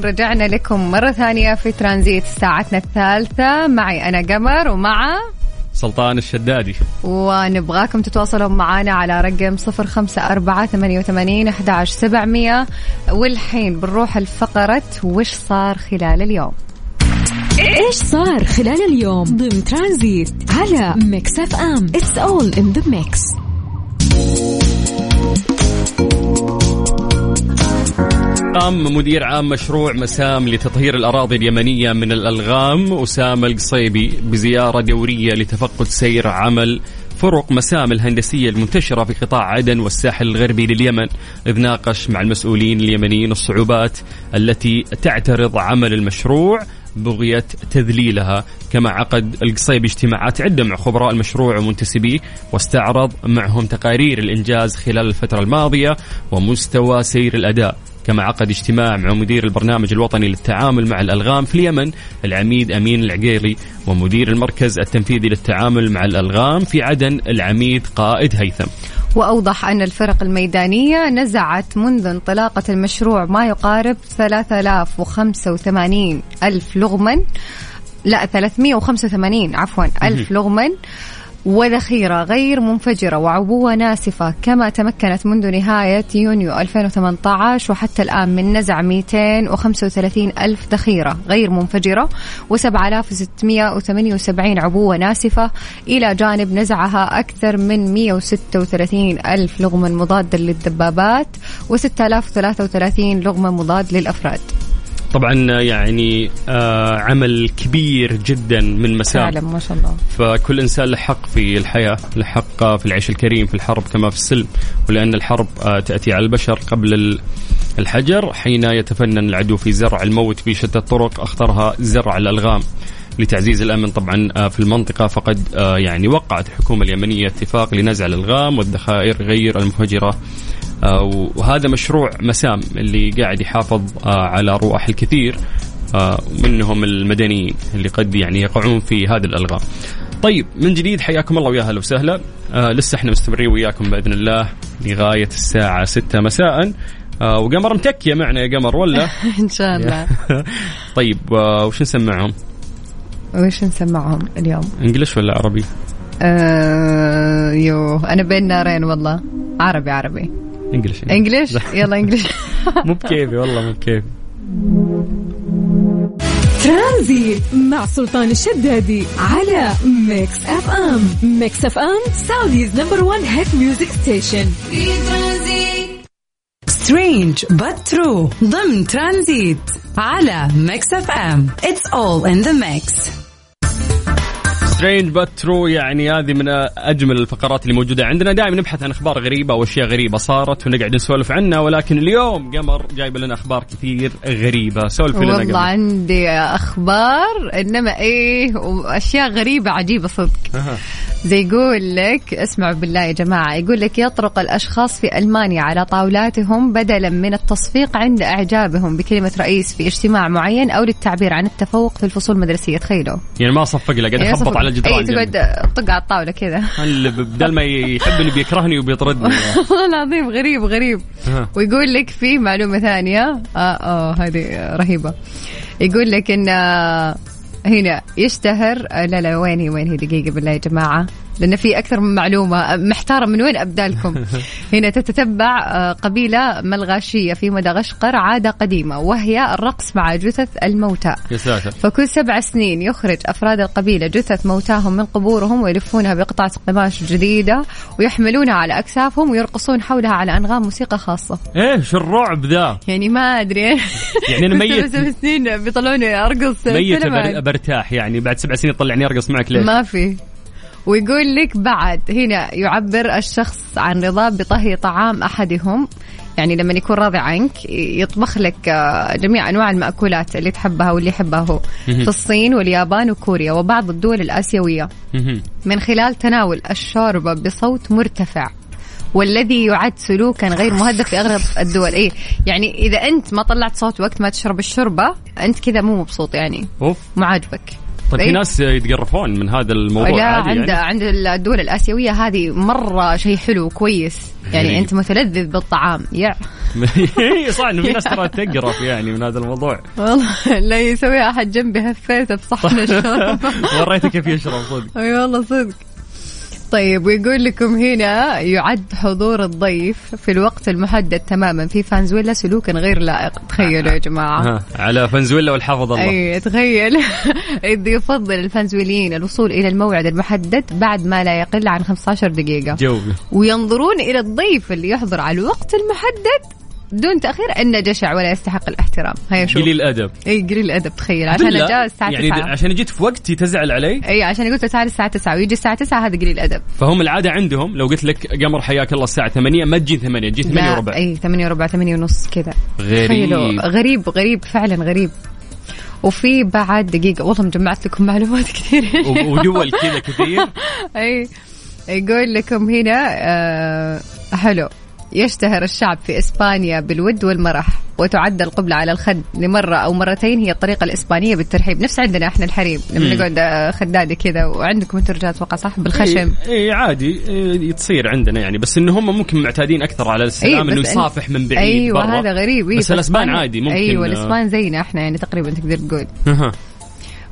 رجعنا لكم مرة ثانية في ترانزيت ساعتنا الثالثة. معي أنا قمر ومع سلطان الشدادي. ونبغاكم تتواصلوا معنا على رقم صفر خمسة أربعة ثمانية وثمانين أحد سبعمية. والحين بنروح الفقرة وش صار خلال اليوم؟ إيش صار خلال اليوم؟ ضمن ترانزيت على Mix FM. It's all in the mix قام مدير عام مشروع مسام لتطهير الأراضي اليمنية من الألغام أسامة القصيبي بزيارة دورية لتفقد سير عمل فرق مسام الهندسية المنتشرة في قطاع عدن والساحل الغربي لليمن. إذ ناقش مع المسؤولين اليمنيين الصعوبات التي تعترض عمل المشروع بغية تذليلها. كما عقد القصيبي اجتماعات عدة مع خبراء المشروع ومنتسبيه واستعرض معهم تقارير الإنجاز خلال الفترة الماضية ومستوى سير الأداء. كما عقد اجتماع مع مدير البرنامج الوطني للتعامل مع الألغام في اليمن العميد أمين العقيلي ومدير المركز التنفيذي للتعامل مع الألغام في عدن العميد قائد هيثم. وأوضح أن الفرق الميدانية نزعت منذ انطلاقة المشروع ما يقارب 3085 ألف لغما لا 385 عفوا ألف لغما. وذخيرة غير منفجرة وعبوة ناسفة كما تمكنت منذ نهاية يونيو 2018 وحتى الآن من نزع 235 ألف ذخيرة غير منفجرة و7678 عبوة ناسفة إلى جانب نزعها أكثر من 136 ألف لغما مضادة للدبابات و6033 لغمة مضاد للأفراد. طبعا يعني آه عمل كبير جدا من مسام فعلا ما شاء الله. فكل إنسان له حق في الحياة له حق في العيش الكريم في الحرب كما في السلم. ولأن الحرب آه تأتي على البشر قبل الحجر حين يتفنن العدو في زرع الموت بشتى الطرق اختارها زرع الألغام. لتعزيز الأمن طبعا آه، في المنطقة فقد آه، يعني وقعت الحكومة اليمنية اتفاق لنزع الألغام والذخائر غير المنفجره آه، وهذا مشروع مسام اللي قاعد يحافظ على روح الكثير منهم المدنيين اللي قد يعني يقعون في هذه الألغام. طيب من جديد حياكم الله ويا أهلا وسهلا آه لسه إحنا مستمرين وياكم بإذن الله لغاية الساعة 6 مساء آه وقمر متكية معنا يا قمر ولا؟ إن شاء الله طيب آه وش نسمعهم؟ وش نسمعهم اليوم؟ انجلش ولا عربي؟ آه يو أنا بين نارين والله عربي عربي انجلش انجلش يلا انجلش مو بكيفي والله مو بكيفي ترانزيت مع سلطان الشدادي على Mix FM Mix FM Saudi's number 1 hit music station في ترانزيت Strange but true ضمن ترانزيت على Mix FM It's all in the mix Strange but true يعني هذه من أجمل الفقرات اللي موجودة عندنا. دائما نبحث عن أخبار غريبة أو اشياء غريبة صارت ونقعد نسولف عنها ولكن اليوم قمر جايبه لنا أخبار كثير غريبة. سولفي لنا والله قمر عندي أخبار إنما إيه وأشياء غريبة عجيبة صدق. زي يقول لك اسمعوا بالله يا جماعة يقول لك يطرق الأشخاص في ألمانيا على طاولاتهم بدلا من التصفيق عند إعجابهم بكلمة رئيس في اجتماع معين أو للتعبير عن التفوق في الفصول المدرسية. تخيلوا. يعني ما صفق له قاعد يعني يخبط على الجدران اي تقعد طق على الطاولة كذا. بدل ما يحبني بيكرهني وبيطردني. والله العظيم غريب غريب. ويقول لك في معلومة ثانية. آه آه هذه رهيبة. يقول لك إن آه، هنا يشتهر. آه، لا لا وين هي؟ وين هي؟ دقيقة بالله يا جماعة. لأن في أكثر من معلومة. محتارة من وين أبدأ لكم؟ هنا تتتبع آه، قبيلة ملغاشية في مدغشقر عادة قديمة وهي الرقص مع جثث الموتى. فكل سبع سنين يخرج أفراد القبيلة جثث موتاهم من قبورهم ويلفونها بقطعة قماش جديدة ويحملونها على أكتافهم ويرقصون حولها على أنغام موسيقى خاصة. شو الرعب ذا؟ يعني ما أدري. يعني أنا ميت- سبع سنين بيطلعوني أرقص ميت برتاح يعني بعد سبع سنين طلعني أرقص معك ليش؟ ما في. ويقول لك بعد هنا يعبر الشخص عن رضاه بطهي طعام أحدهم. يعني لما يكون راضي عنك يطبخ لك آه، جميع أنواع المأكولات اللي تحبها واللي يحبها هو في الصين واليابان وكوريا وبعض الدول الآسيوية. من خلال تناول الشوربة بصوت مرتفع والذي يعد سلوكا غير مهذب في أغلب الدول. إيه يعني إذا أنت ما طلعت صوت وقت ما تشرب الشوربة أنت كذا مو مبسوط يعني. أوف. مو عاجبك. طيب في إيه. ناس يتقرفون من هذا الموضوع لا عادي عند يعني. عند الدول الآسيوية هذه مرة شيء حلو وكويس يعني غريب. أنت متلذذ بالطعام يا إيه، صح إنه في ناس ترى تقرف يعني من هذا الموضوع والله لا يسوي أحد جنبي هفيته بصحن الشوربه وريته كيف يشرب صدق أي والله صدق طيب ويقول لكم هنا يعد حضور الضيف في الوقت المحدد تماما في فانزويلا سلوكا غير لائق. تخيلوا يا جماعة. على فنزويلا والحافظ الله. اي تخيل. إذ يفضل الفنزويليين الوصول إلى الموعد المحدد بعد ما لا يقل عن 15 دقيقة. جو وينظرون إلى الضيف اللي يحضر على الوقت المحدد دون تأخير انه جشع ولا يستحق الاحترام. هيا شوف. قليل الأدب. إي قليل الأدب تخيل. عشان جاء الساعة يعني 9 عشان جيت في وقتي تزعل علي؟ إي عشان قلت تعال الساعة 9 ويجي الساعة 9 هذا قليل ادب فهم العادة عندهم لو قلت لك قمر حياك الله الساعة 8 ما تجي 8 تجي 8 لا وربع. إي 8 وربع 8 ونص كذا. غريب. غريب غريب فعلا غريب. وفي بعد دقيقة والله مجمعت لكم معلومات كثير. ودول كذا كثير. إي يقول لكم هنا آه حلو يشتهر الشعب في إسبانيا بالود والمرح وتعد القبلة على الخد لمرة أو مرتين هي الطريقة الإسبانية بالترحيب نفس عندنا إحنا الحريم لما. نقعد آه، خدادة كذا وعندكم أنتم رجال أتوقع صح بالخشم اي إيه عادي إيه تصير عندنا يعني بس إن هم ممكن معتادين أكثر على السلام إيه، إنه بس إن- يصافح من بعيد أيوه برا. هذا غريب إيه بس فإسبانيا- عادي ممكن أيوه آه، الإسبان زينا إحنا يعني تقريبا تقدر تقول.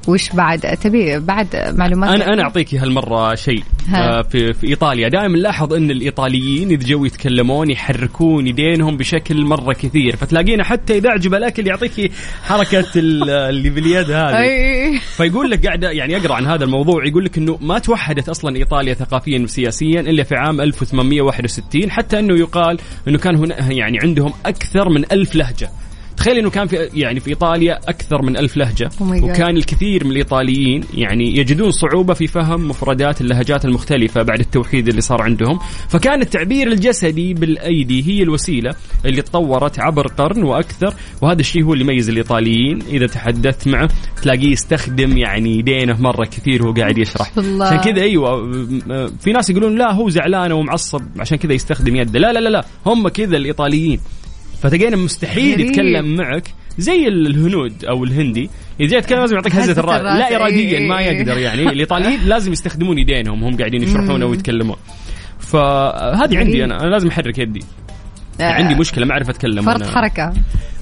وش بعد؟ تبي بعد معلومات؟ أنا أنا أعطيك هالمرة شيء. آه في في إيطاليا. دائما لاحظ إن الإيطاليين إذا جو يتكلمون يحركون يدينهم بشكل مرة كثير. فتلاقينا حتى إذا عجب الأكل يعطيك حركة ال- اللي باليد هذه. فيقول لك قاعد يعني اقرا عن هذا الموضوع يقول لك إنه ما توحدت أصلا إيطاليا ثقافيا وسياسيا إلا في عام 1861 حتى إنه يقال إنه كان هنا يعني عندهم أكثر من ألف لهجة. تخيل إنه كان في يعني في إيطاليا أكثر من ألف لهجة. Oh. وكان الكثير من الإيطاليين يعني يجدون صعوبة في فهم مفردات اللهجات المختلفة بعد التوحيد اللي صار عندهم. فكان التعبير الجسدي بالأيدي هي الوسيلة اللي تطورت عبر قرن وأكثر. وهذا الشيء هو اللي يميز الإيطاليين. إذا تحدثت معه تلاقيه يستخدم يعني يدينه مرة كثير وهو قاعد يشرح. عشان كذا أيوه في ناس يقولون لا هو زعلان ومعصب عشان كذا يستخدم يده. لا لا لا لا هم كذا الإيطاليين. فتلقينا مستحيل. يتكلم معك زي الهند أو الهندي. إذا جاي يتكلم لازم يعطيك هزة الراس لا اراديا. ما يقدر يعني. الإيطاليين لازم يستخدمون يدينهم هم قاعدين يشرحون أو يتكلمون فهذه عندي أنا. أنا لازم أحرك يدي. عندي مشكلة ما أعرف أتكلم. فرط م-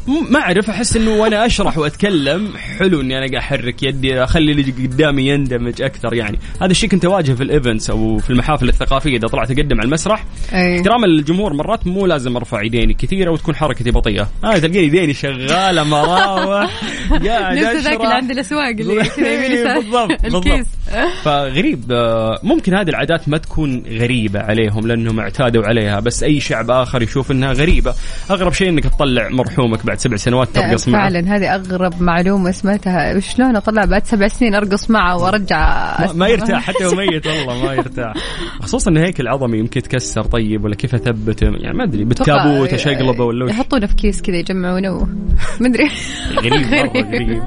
ما أعرف أحس إنه وأنا أشرح وأتكلم حلو إني أنا قاعد أحرك يدي أخلي اللي قدامي يندمج أكثر يعني هذا الشيء كنت أواجهه في الإيفنتس أو في المحافل الثقافية إذا طلعت أقدم على المسرح أي. احترام الجمهور مرات مو لازم أرفع يديني كثير أو تكون حركتي بطيئة هذا تلقيني يديني شغالة مراوح قاعد نفس ذاك اللي. عند الأسواق اللي يسار. بالضبط فغريب آه، ممكن هذه العادات ما تكون غريبة عليهم لأنهم اعتادوا عليها بس أي شعب آخر يشوف أنها غريبة أغرب شيء أنك تطلع مرحومك بعد سبع سنوات ترقص معه. فعلا هذه أغرب معلومة سمعتها. شلون؟ اطلع بعد سبع سنين أرقص معه وأرجع ما, ما يرتاح حتى هو ميت والله ما يرتاح. خصوصا إن هيكل عظمي يمكن يتكسر طيب ولا كيف اثبته يعني ما أدري بالتابوت اشقلبه ولا يحطونه في كيس كذا يجمعونه. ما أدري. غريب غريب.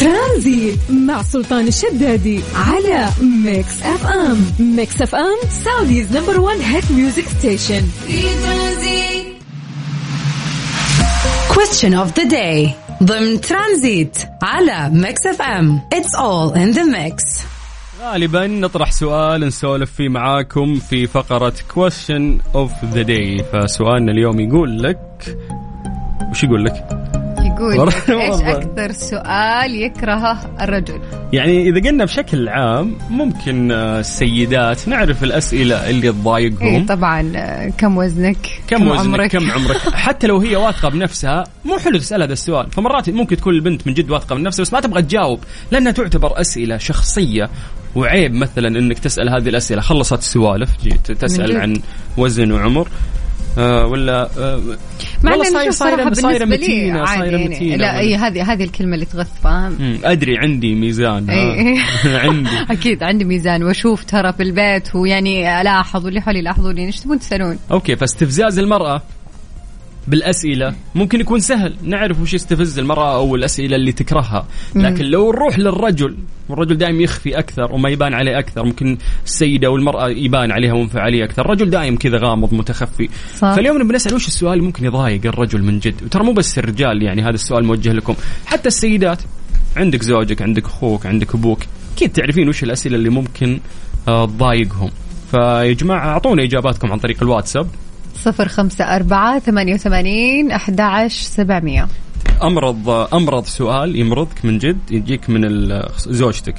ترانزيت مع سلطان الشدادي على Mix FM Mix FM Saudi's number 1 hit music station في ترانزيت Question of the day. ضمن ترانزيت على Mix FM It's all in the mix. غالبا نطرح سؤال نسولف فيه معاكم في فقرة question of the day. فسؤالنا اليوم يقول لك وش يقول لك؟ إيش والله. أكثر سؤال يكرهه الرجل؟ يعني إذا قلنا بشكل عام ممكن آه، السيدات نعرف الأسئلة اللي اي تضايقهم طبعا آه، كم وزنك؟ كم وزنك؟ كم عمرك؟ حتى لو هي واثقة بنفسها مو حلو تسأل هذا السؤال. فمرات ممكن تكون البنت من جد واثقة من نفسها بس ما تبغى تجاوب لأنها تعتبر أسئلة شخصية. وعيب مثلا إنك تسأل هذه الأسئلة. خلصت السوالف جيت تسأل. عن وزن وعمر. آه ولا آه مع والله صاير- متينة، عادي صايرة يعني متينة لا إي هذه هذه الكلمة اللي تغث فاهم أدري عندي ميزان. آه. عندي أكيد عندي ميزان وأشوف ترى في البيت ويعني ألاحظ واللي حولي يلاحظوني إيش تبون تسألون؟ أوكي فاستفزاز المرأة بالأسئلة. ممكن يكون سهل. نعرف وش يستفز المرأة أو الأسئلة اللي تكرهها. لكن لو نروح للرجل والرجل دائما يخفي أكثر وما يبان عليه أكثر. ممكن السيدة والمراه يبان عليها وانفعاليه أكثر. الرجل دائم كذا غامض متخفي. صح. فاليوم نبي نسأل وش السؤال اللي ممكن يضايق الرجل من جد؟ وترى مو بس الرجال يعني هذا السؤال موجه لكم. حتى السيدات عندك زوجك عندك أخوك عندك أبوك أكيد تعرفين وش الأسئلة اللي ممكن آه، تضايقهم. فيا جماعة أعطونا إجاباتكم عن طريق الواتساب. صفر خمسة أربعة ثمانية وثمانين أحد عشر سبعمية. امرض أمرض سؤال يمرضك من جد يجيك من زوجتك.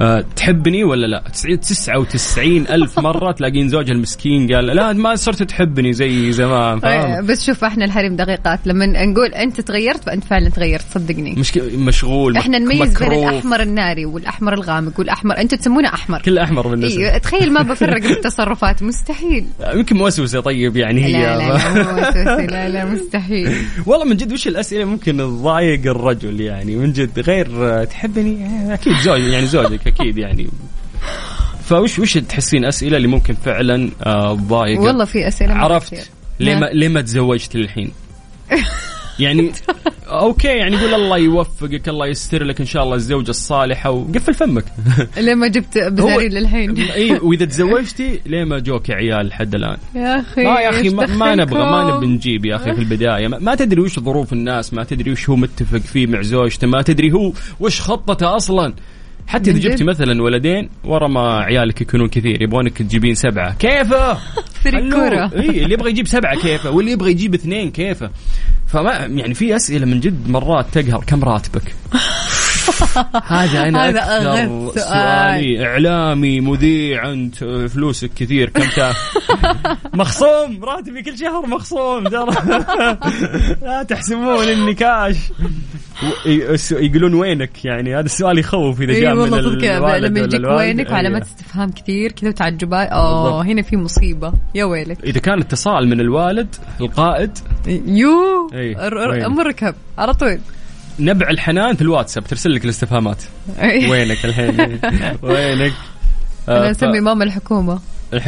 أه تحبني ولا لا؟ تسعة وتسعين ألف مرة تلاقين زوجها المسكين قال لا ما صرت تحبني زي زمان فاهم؟ بس شوف إحنا الحريم دقيقات. لما نقول أنت تغيرت فأنت فعلا تغيرت صدقني. مش مشغول إحنا نميز بين. الأحمر الناري والأحمر الغامق والأحمر أنتم تسمونه أحمر. كل أحمر بالنسبة. أيوه تخيل ما بفرق بالتصرفات مستحيل. يمكن موسوسة طيب يعني هي. لا لا لا مو وسوسة، لا لا مستحيل. والله من جد وش الأسئلة ممكن تضايق الرجل يعني؟ من جد غير آه، تحبني؟ آه، أكيد زوج يعني زوجك. أكيد يعني فوش وش تحسين أسئلة اللي ممكن فعلا آه، تضايق والله في أسئلة عرفت. ليه ما نعم. ليه ما تزوجت للحين؟ يعني أوكي يعني قول الله يوفقك الله يستر لك إن شاء الله الزوجة الصالحة وقفل فمك ليه ما جبت بزارين للحين إي وإذا تزوجتي ليه ما جوك عيال لحد الآن؟ يا أخي ما يا أخي ما, ما نبغى ما؟ نبي نجيب يا أخي في البداية ما, ما تدري وش ظروف الناس ما تدري وش هو متفق فيه مع زوجته ما تدري هو وش خطته أصلا حتى إذا؟ جبتي مثلا ولدين ورا ما عيالك يكونون كثير يبغونك تجيبين سبعة كيفة؟ فريق. كورة. إي اللي يبغى يجيب سبعة كيفة واللي يبغى يجيب اثنين كيفة فما يعني في أسئلة من جد مرات تقهر كم راتبك؟ هذا أنا هذا أكثر. سؤالي إعلامي مذيع أنت فلوسك كثير كم مخصوم راتبي كل شهر مخصوم ترى لا تحسبون اني كاش يقولون وينك يعني هذا السؤال يخوف إذا اي جاء من الوالد لما يجيك. وينك وعلامات أيوة. استفهام كثير كذا وتعجبات أوه. هنا في مصيبة يا ويلك إذا كان اتصال من الوالد القائد you، ر- ر- وين؟ مركب على طول نبع الحنان في الواتساب ترسل لك الاستفهامات. وينك الحين؟ وينك؟ أنا آه، أسمي ماما الحكومة.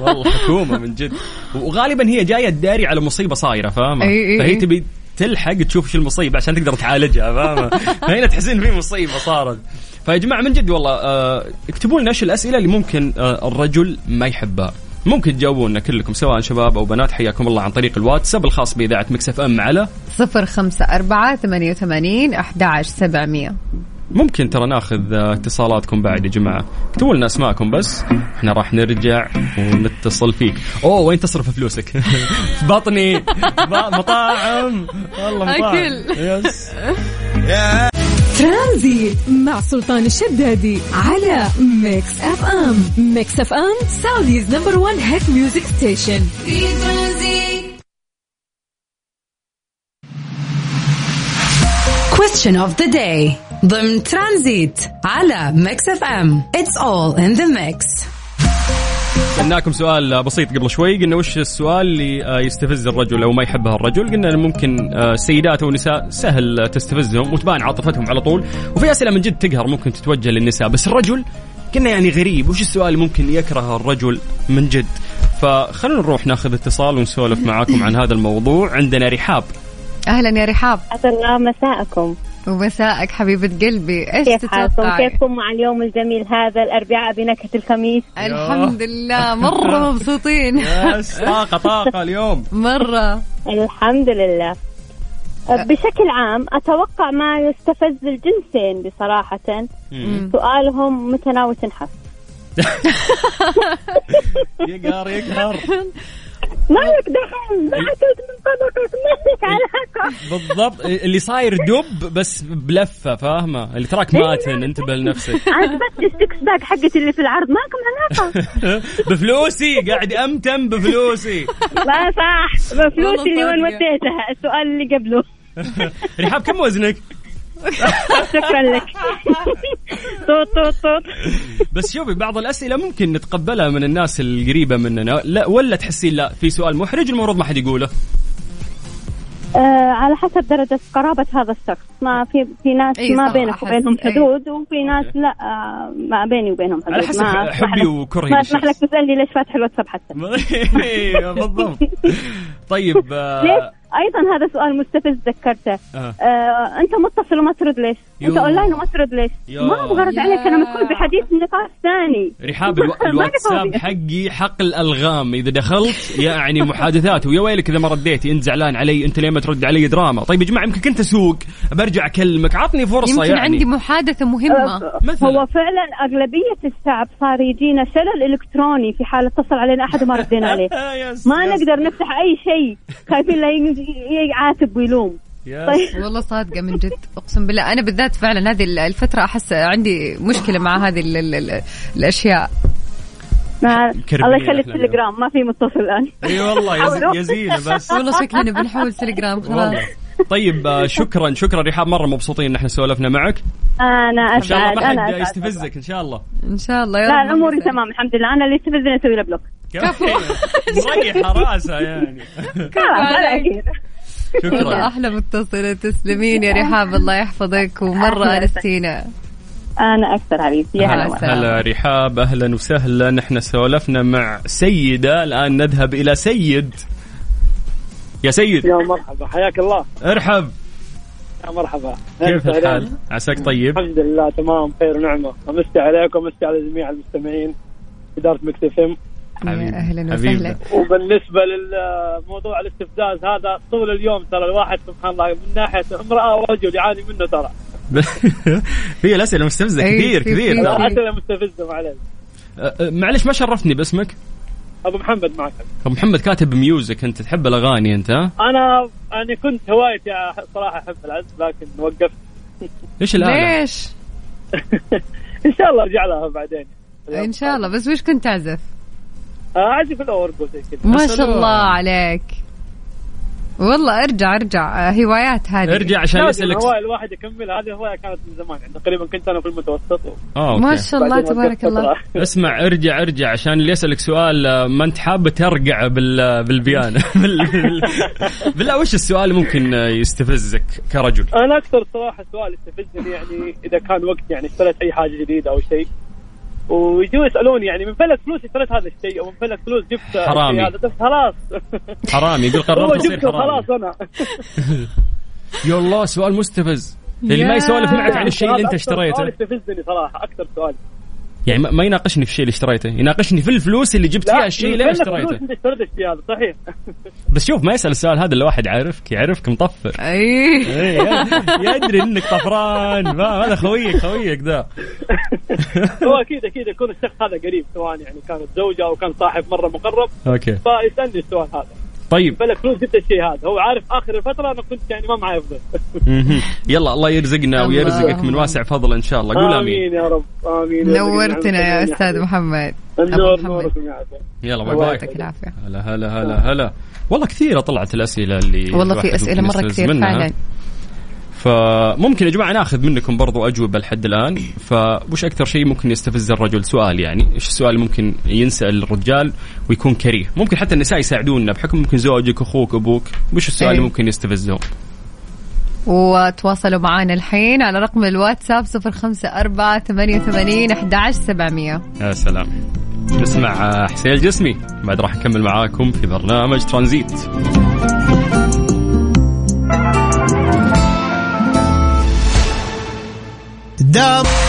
والله حكومة من جد. وغالبا هي جاية تداري على مصيبة صايرة فاهمة؟ فهي. تبي تلحق تشوف شو المصيبة عشان تقدر تعالجها فاهمة؟ فهنا تحسين في مصيبة صارت. فيا جماعة من جد والله آه اكتبوا لنا إيش الأسئلة اللي ممكن آه الرجل ما يحبها. ممكن تجاوبونا كلكم سواء شباب أو بنات حياكم الله عن طريق الواتساب الخاص بإذاعة مكسف إم على صفر خمسة أربعة ثمانية وثمانين أحد عشر سبعمية. ممكن ترى ناخذ آه، اتصالاتكم بعد يا جماعة. اكتبوا لنا أسماءكم بس إحنا راح نرجع ونتصل فيك. أوه وين تصرف فلوسك؟ في بطني مطاعم. والله مطاعم. أكل. Yes ترانزيت مع سلطان الشدادي على ميكس اف ام Mix FM Saudi's number 1 hit music station في ترانزيت Question of the day. ضمن ترانزيت على ميكس اف ام It's all in the mix. سألناكم سؤال بسيط قبل شوي. قلنا وش السؤال اللي آه، يستفز الرجل أو ما يحبها الرجل؟ قلنا ممكن آه، سيدات أو نساء سهل تستفزهم وتبان عاطفتهم على طول. وفي أسئلة من جد تقهر ممكن تتوجه للنساء. بس الرجل قلنا يعني غريب. وش السؤال اللي ممكن يكره الرجل من جد؟ فخلونا نروح ناخذ اتصال ونسولف معاكم عن هذا الموضوع. عندنا رحاب. أهلا يا رحاب. أسعد الله مساءكم. ومساءك حبيبة قلبي. إيش كيف حالكم؟ تتوقعي؟ كيفكم مع اليوم الجميل هذا؟ الأربعاء بنكهة الخميس. الحمد لله. مرة مبسوطين. يس طاقة طاقة اليوم. مرة. الحمد لله. بشكل عام أتوقع ما يستفز الجنسين بصراحة. سؤالهم متى ناوي تنحف يقهر يقهر. ما لك دخل ما أكلت من طبقك ما لك علاقة. بالضبط. اللي صاير دب بس بلفة فاهمة؟ اللي تراك ماتن انتبه لنفسك. عجبتني ال six pack حقتي اللي في العرض ماكم علاقة. بفلوسي قاعد أمتم بفلوسي. لا صح بفلوسي اللي وين. وديتها السؤال اللي قبله. رحاب كم وزنك؟ شكرا لك. طوط طوط طوط. بس شوفي بعض الأسئلة ممكن نتقبلها من الناس القريبة مننا. لا ولا تحسين لا في سؤال محرج المفروض ما حد يقوله. آه على حسب درجة قرابة هذا الشخص. ما في في ناس إي ما بينك وبينهم إي. حدود وفي ناس لا آه ما بيني وبينهم حدود. على حسب ما حبي وكرهي ما أسمح لك. تسألني ليش فاتح الواتساب حتى. إيه، بالضبط. طيب ليش؟ آه أيضا هذا سؤال مستفز ذكرته آه. آه أنت متصل وما ترد ليش أنت. اونلاين وما ترد ليش؟ ما أبغى ارد عليك أنا مشغول بحديث نقاش ثاني. رحاب ألو... الواتساب. حقي حقل الغام إذا دخلت يعني محادثات. ويا ويلك إذا ما رديتي انت زعلان علي انت ليه ما ترد علي دراما. طيب يا جماعة يمكن كنت أسوق برجع أكلمك. عطني فرصة يمكن يعني. عندي محادثة مهمة. مثلاً. هو فعلا أغلبية الشعب صار يجينا شلل إلكتروني في حال اتصل علينا أحد وما ردينا عليه. ما نقدر نفتح أي شيء. خايفين لا يعاتب ويلوم. يس. طيب. والله صادقة من جد أقسم بالله. أنا بالذات فعلا هذه الفترة أحس عندي مشكلة مع هذه ال ال ال الأشياء. ما كربية الله يخلي التليجرام ما في متصل الآن. أي والله يزينه بس. والله شكلنا بنحول تليجرام خلاص. والله. طيب آه، شكرا شكرا رحاب مرة مبسوطين إن إحنا سولفنا معك. أنا إن شاء الله أسعد ما أنا حد أسعد يستفزك إن شاء الله. إن شاء الله يا لا يسعدك. تمام الحمد لله. أنا اللي يستفزني أسوي له بلوك. مريحة راسها يعني. خلاص والله شكرا. أحلى متصلة. تسلمين يا رحاب. الله يحفظك. ومرة أهلا أنستينا أنا أكثر حبيبي. يا هلا هلا رحاب. أهلا وسهلا. إحنا سولفنا مع سيدة. الآن نذهب إلى سيد. يا سيد. يا مرحبا. حياك الله. ارحب. يا مرحبا. كيف. الحال؟ عساك طيب؟ الحمد لله. تمام. خير ونعمة. أمسي عليكم وأمسي على جميع المستمعين. إدارة Mix FM. حبيبي. وسهلا. وبالنسبة للموضوع الاستفزاز هذا طول اليوم ترى الواحد سبحان الله من ناحية امرأة ورجل يعاني منه ترى. في الأسئلة مستفزة. كثير كثير. اسئله مستفزة معلش أه، أه، معلش ما شرفتني باسمك؟ أبو محمد معك. أبو محمد كاتب music أنت تحب الأغاني أنت؟ ها؟ أنا أنا كنت هوايتي صراحة أحب العزف لكن وقفت. إيش الآلة؟ ليش؟ إن شاء الله أرجع لها بعدين. إن شاء الله. بس وش كنت تعزف؟ آه، اعزف الاورج كذا ما شاء. الله عليك. والله ارجع ارجع. آه، هوايات هذه. ارجع عشان يسألك الهوايه الواحد يكمل. هذه الهوايه كانت من زمان. يعني تقريبا كنت أنا في المتوسط. آه ما أوكي شاء الله تبارك الله. اسمع ارجع ارجع. عشان اللي يسألك سؤال آه، ما أنت حابه ترقع بال بالبيانو. بال... بال... بالله وش السؤال اللي ممكن آه، يستفزك كرجل؟ أنا أكثر صراحة سؤال يستفزني يعني إذا كان وقت يعني اشتريت أي حاجة جديدة أو شيء. ويجوا يسألوني يعني من فلك فلوس اشتريت هذا الشيء أو من فلك فلوس جبت حرامي. هذا. بس خلاص. حرامي. يقول قررت اصير جبته حرامي. خلاص أنا. يا الله سؤال مستفز. اللي ما. يسولف معك عن الشيء اللي انت أكثر سؤال اشتريته يستفزني صراحة أكثر سؤال. يعني ما- ما يناقشني في الشيء اللي اشتريته يناقشني في الفلوس اللي جبت فيها الشيء اللي اشتريته. انت اشتريت صحيح. بس شوف ما يسأل السؤال هذا إلا واحد عارفك يعرفك مطفر. أي. إيه، يدري إنك طفران. ما هذا خويك خويك ذا. هو أكيد أكيد يكون الشخص هذا قريب سواء يعني كانت زوجة أو كان صاحب مرة مقرب. أوكي. فيسألني السؤال هذا. طيب. فلك فلوس جبت الشيء هذا. هو عارف آخر الفترة أنا كنت يعني ما معي فلوس مهم. يلا الله يرزقنا ويرزقك من واسع فضل إن شاء الله. قول آمين. آمين يا رب. آمين. نورتنا يا أستاذ محمد. النور. نوركم يا يلا bye الله bye. يعطيك العافية. هلا هلا هلا هلا. والله كثيرة طلعت الأسئلة اللي والله في أسئلة مرة كثير. فعلا. فممكن يا جماعة ناخذ منكم برضو أجوبة لحد الآن. فوش أكثر شيء ممكن يستفز الرجل؟ سؤال يعني. إيش السؤال ممكن ينسال الرجال ويكون كريه؟ ممكن حتى النساء يساعدونا بحكم ممكن زوجك أخوك أبوك. وش السؤال. اللي ممكن يستفزهم؟ وتواصلوا معنا الحين على رقم الواتساب صفر خمسة أربعة ثمانية وثمانين أحد سبعمية. يا سلام. نسمع حسين الجسمي. بعد راح نكمل معاكم في برنامج ترانزيت. dub.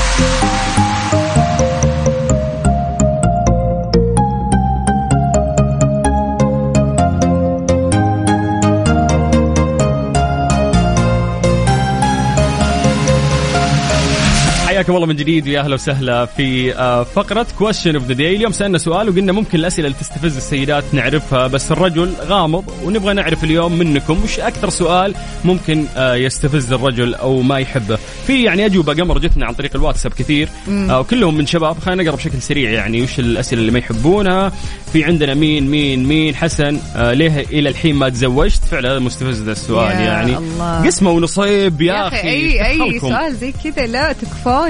حياكم الله من جديد ويا أهلا وسهلا في آه، فقرة question of the day، اليوم سألنا سؤال وقلنا ممكن الأسئلة اللي تستفز السيدات نعرفها بس الرجل غامض ونبغى نعرف اليوم منكم وش أكثر سؤال ممكن آه، يستفز الرجل أو ما يحبه. في يعني أجوبة قمر جتنا عن طريق الواتساب كثير آه، وكلهم من شباب خلينا نقرأ بشكل سريع يعني وش الأسئلة اللي ما يحبونها. في عندنا مين مين مين حسن ليه إلى الحين ما تزوجت؟ فعلا هذا مستفز ذا السؤال يا يعني الله. قسمه ونصيب يا, أخي أي أي دخلكم. سؤال زي كذا لا تكفون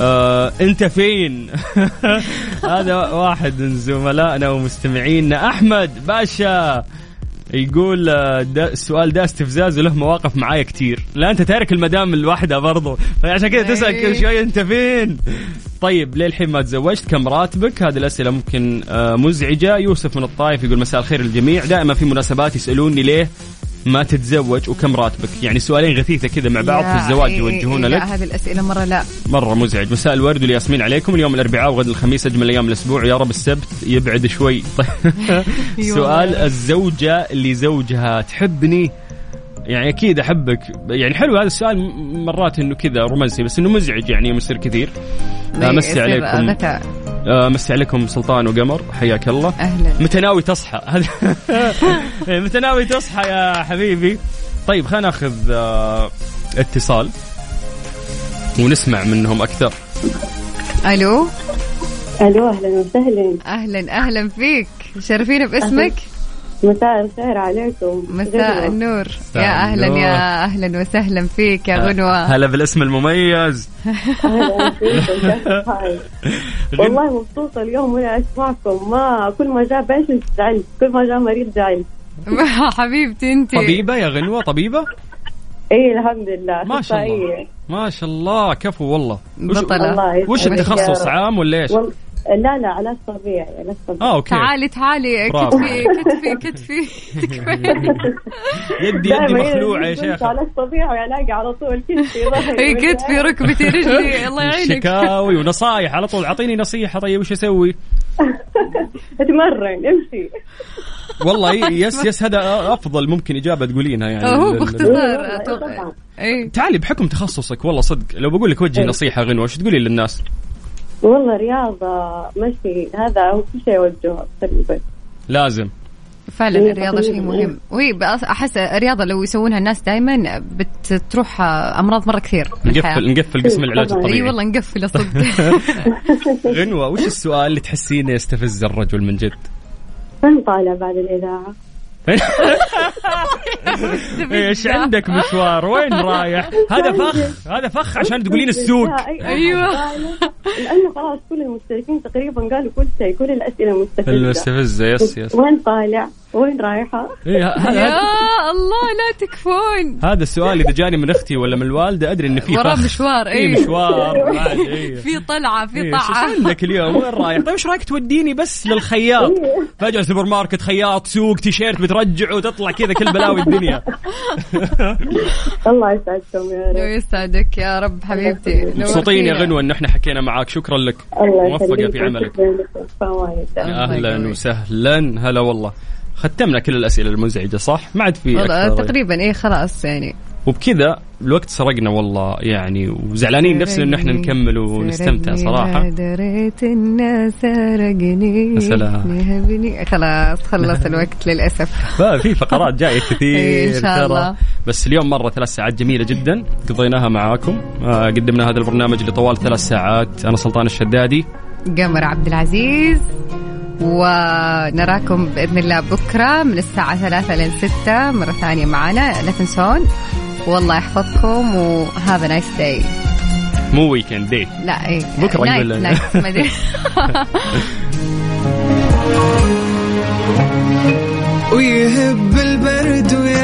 آه، انت فين؟ هذا واحد من زملائنا ومستمعينا أحمد باشا. يقول آه، دا السؤال ده استفزاز وله مواقف معايا كتير. لا أنت تارك المدام الواحدة برضو. فعشان كذا تسأل. كل شوي أنت فين؟ طيب ليه الحين ما تزوجت كم راتبك؟ هذه الأسئلة ممكن آه، مزعجة. يوسف من الطايف يقول مساء الخير للجميع. دائما في مناسبات يسألوني ليه؟ ما تتزوج وكم راتبك؟ يعني سؤالين غثيثة كذا مع بعض في الزواج إيه، يوجهونه لا لك. هذه الأسئلة مرة لا. مرة مزعج. مساء الورد والياسمين عليكم. اليوم الأربعاء وغد الخميس أجمل أيام الأسبوع. يا رب السبت يبعد شوي. سؤال الزوجة اللي زوجها تحبني يعني أكيد أحبك. يعني حلو هذا السؤال مرات إنه كذا رومانسي بس إنه مزعج يعني يصير كثير. آه، مسي يصير عليكم. ذكاء. آه، مسي عليكم سلطان وقمر. حياك الله. أهلا. متى ناوي تصحى؟ إيه، متى ناوي تصحى يا حبيبي؟ طيب خلينا ناخذ آه، اتصال. ونسمع منهم أكثر. ألو؟ ألو أهلا وسهلا. أهلا أهلا فيك. شرفينا باسمك. مساء الخير عليكم. مساء النور. يا أهلا النور. يا أهلا وسهلا فيك يا غنوة. هلا بالاسم المميز؟ والله مبسوطة اليوم وأنا أسمعكم. ما كل ما جاء بيشنت زعلت كل ما جاء مريض زعلت حبيبتي أنت. طبيبة يا غنوة طبيبة؟ اي الحمد لله. ما شاء الله. أخصائية. ما شاء الله كفو والله. وش, بطلة. وش التخصص. عام ولا إيش؟ لا لا علاج طبيعي علاج طبيعي. آه okay. تعالي تعالي. كتفي كتفي كتفي. يدي يدي مخلوعة يا شيخ علاج طبيعي الاقي على طول كتفي اي كتفي ركبتي رجلي. الله يعينك. شكاوي ونصايح على طول. أعطيني نصيحة طيب وش أسوي؟ اتمرن امشي. والله yes yes هذا أفضل ممكن إجابة تقولينها يعني. هو باختصار أتوقع. اي تعالي بحكم تخصصك والله صدق لو بقول لك وجهي إيه. نصيحة غنوة وش تقولي للناس؟ والله رياضة مشي. هذا هو كل شيء أوجهه تقريبا. لازم. فعلا إيه، الرياضة شيء مهم. وهي أحس الرياضة لو يسوونها الناس دائما بتروح أمراض مرة كثير. نقفل نقفل قسم العلاج طبعاً. اي الطبيعي والله نقفل صدق غنوه وش السؤال اللي تحسينه يستفز الرجل من جد؟ من طالع بعد الإذاعة؟ إيش عندك مشوار؟ وين رايح؟ هذا فخ هذا فخ عشان تقولين السوق لا، أي- أيوة. لأنه خلاص كل المشتركين تقريبا قالوا كل شيء كل الأسئلة المستفزة المستفزة yes yes. وين طالع؟ وين رايحة؟ إيه، هذا يا الله لا تكفون. هذا السؤال إذا جاني من أختي ولا من الوالدة أدري إن في وراه مشوار في اي مشوار إيه. في طلعة في إيه، شو طلعة عندك اليوم؟ وين رايح؟ طيب إيش رأيك توديني بس للخياط؟ فجأة سوبر ماركت خياط سوق تيشيرت بترجعه وتطلع كذا كل بلاوي الدنيا. الله يسعدكم يا رب. يسعدك يا رب حبيبتي. مبسوطين يا. غنوة إن إحنا حكينا معاك. شكرا لك. الله موفقة في عملك. يقويك. وسهلا. هلا والله. ختمنا كل الأسئلة المزعجة صح؟ ما عاد في تقريبا إيه خلاص يعني. وبكذا الوقت سرقنا والله يعني وزعلانين نفسنا إن إحنا نكمل ونستمتع صراحة. دريت الناس سرقني. يهبني خلاص خلص الوقت للأسف. في فقرات جاية كثير إن شاء. الله. بس اليوم مرة ثلاث ساعات جميلة جدا قضيناها معاكم. آه، قدمنا هذا البرنامج لطوال ثلاث ساعات. أنا سلطان الشدادي. قمر عبد العزيز. ونراكم بإذن الله بكرة من الساعة ثلاثة لين ستة. مرة ثانية معنا. لا تنسون. والله يحفظكم و have a nice day مو weekend day لا إيه. بكرة night قبل- night ما أدري. ويهب البرد ويا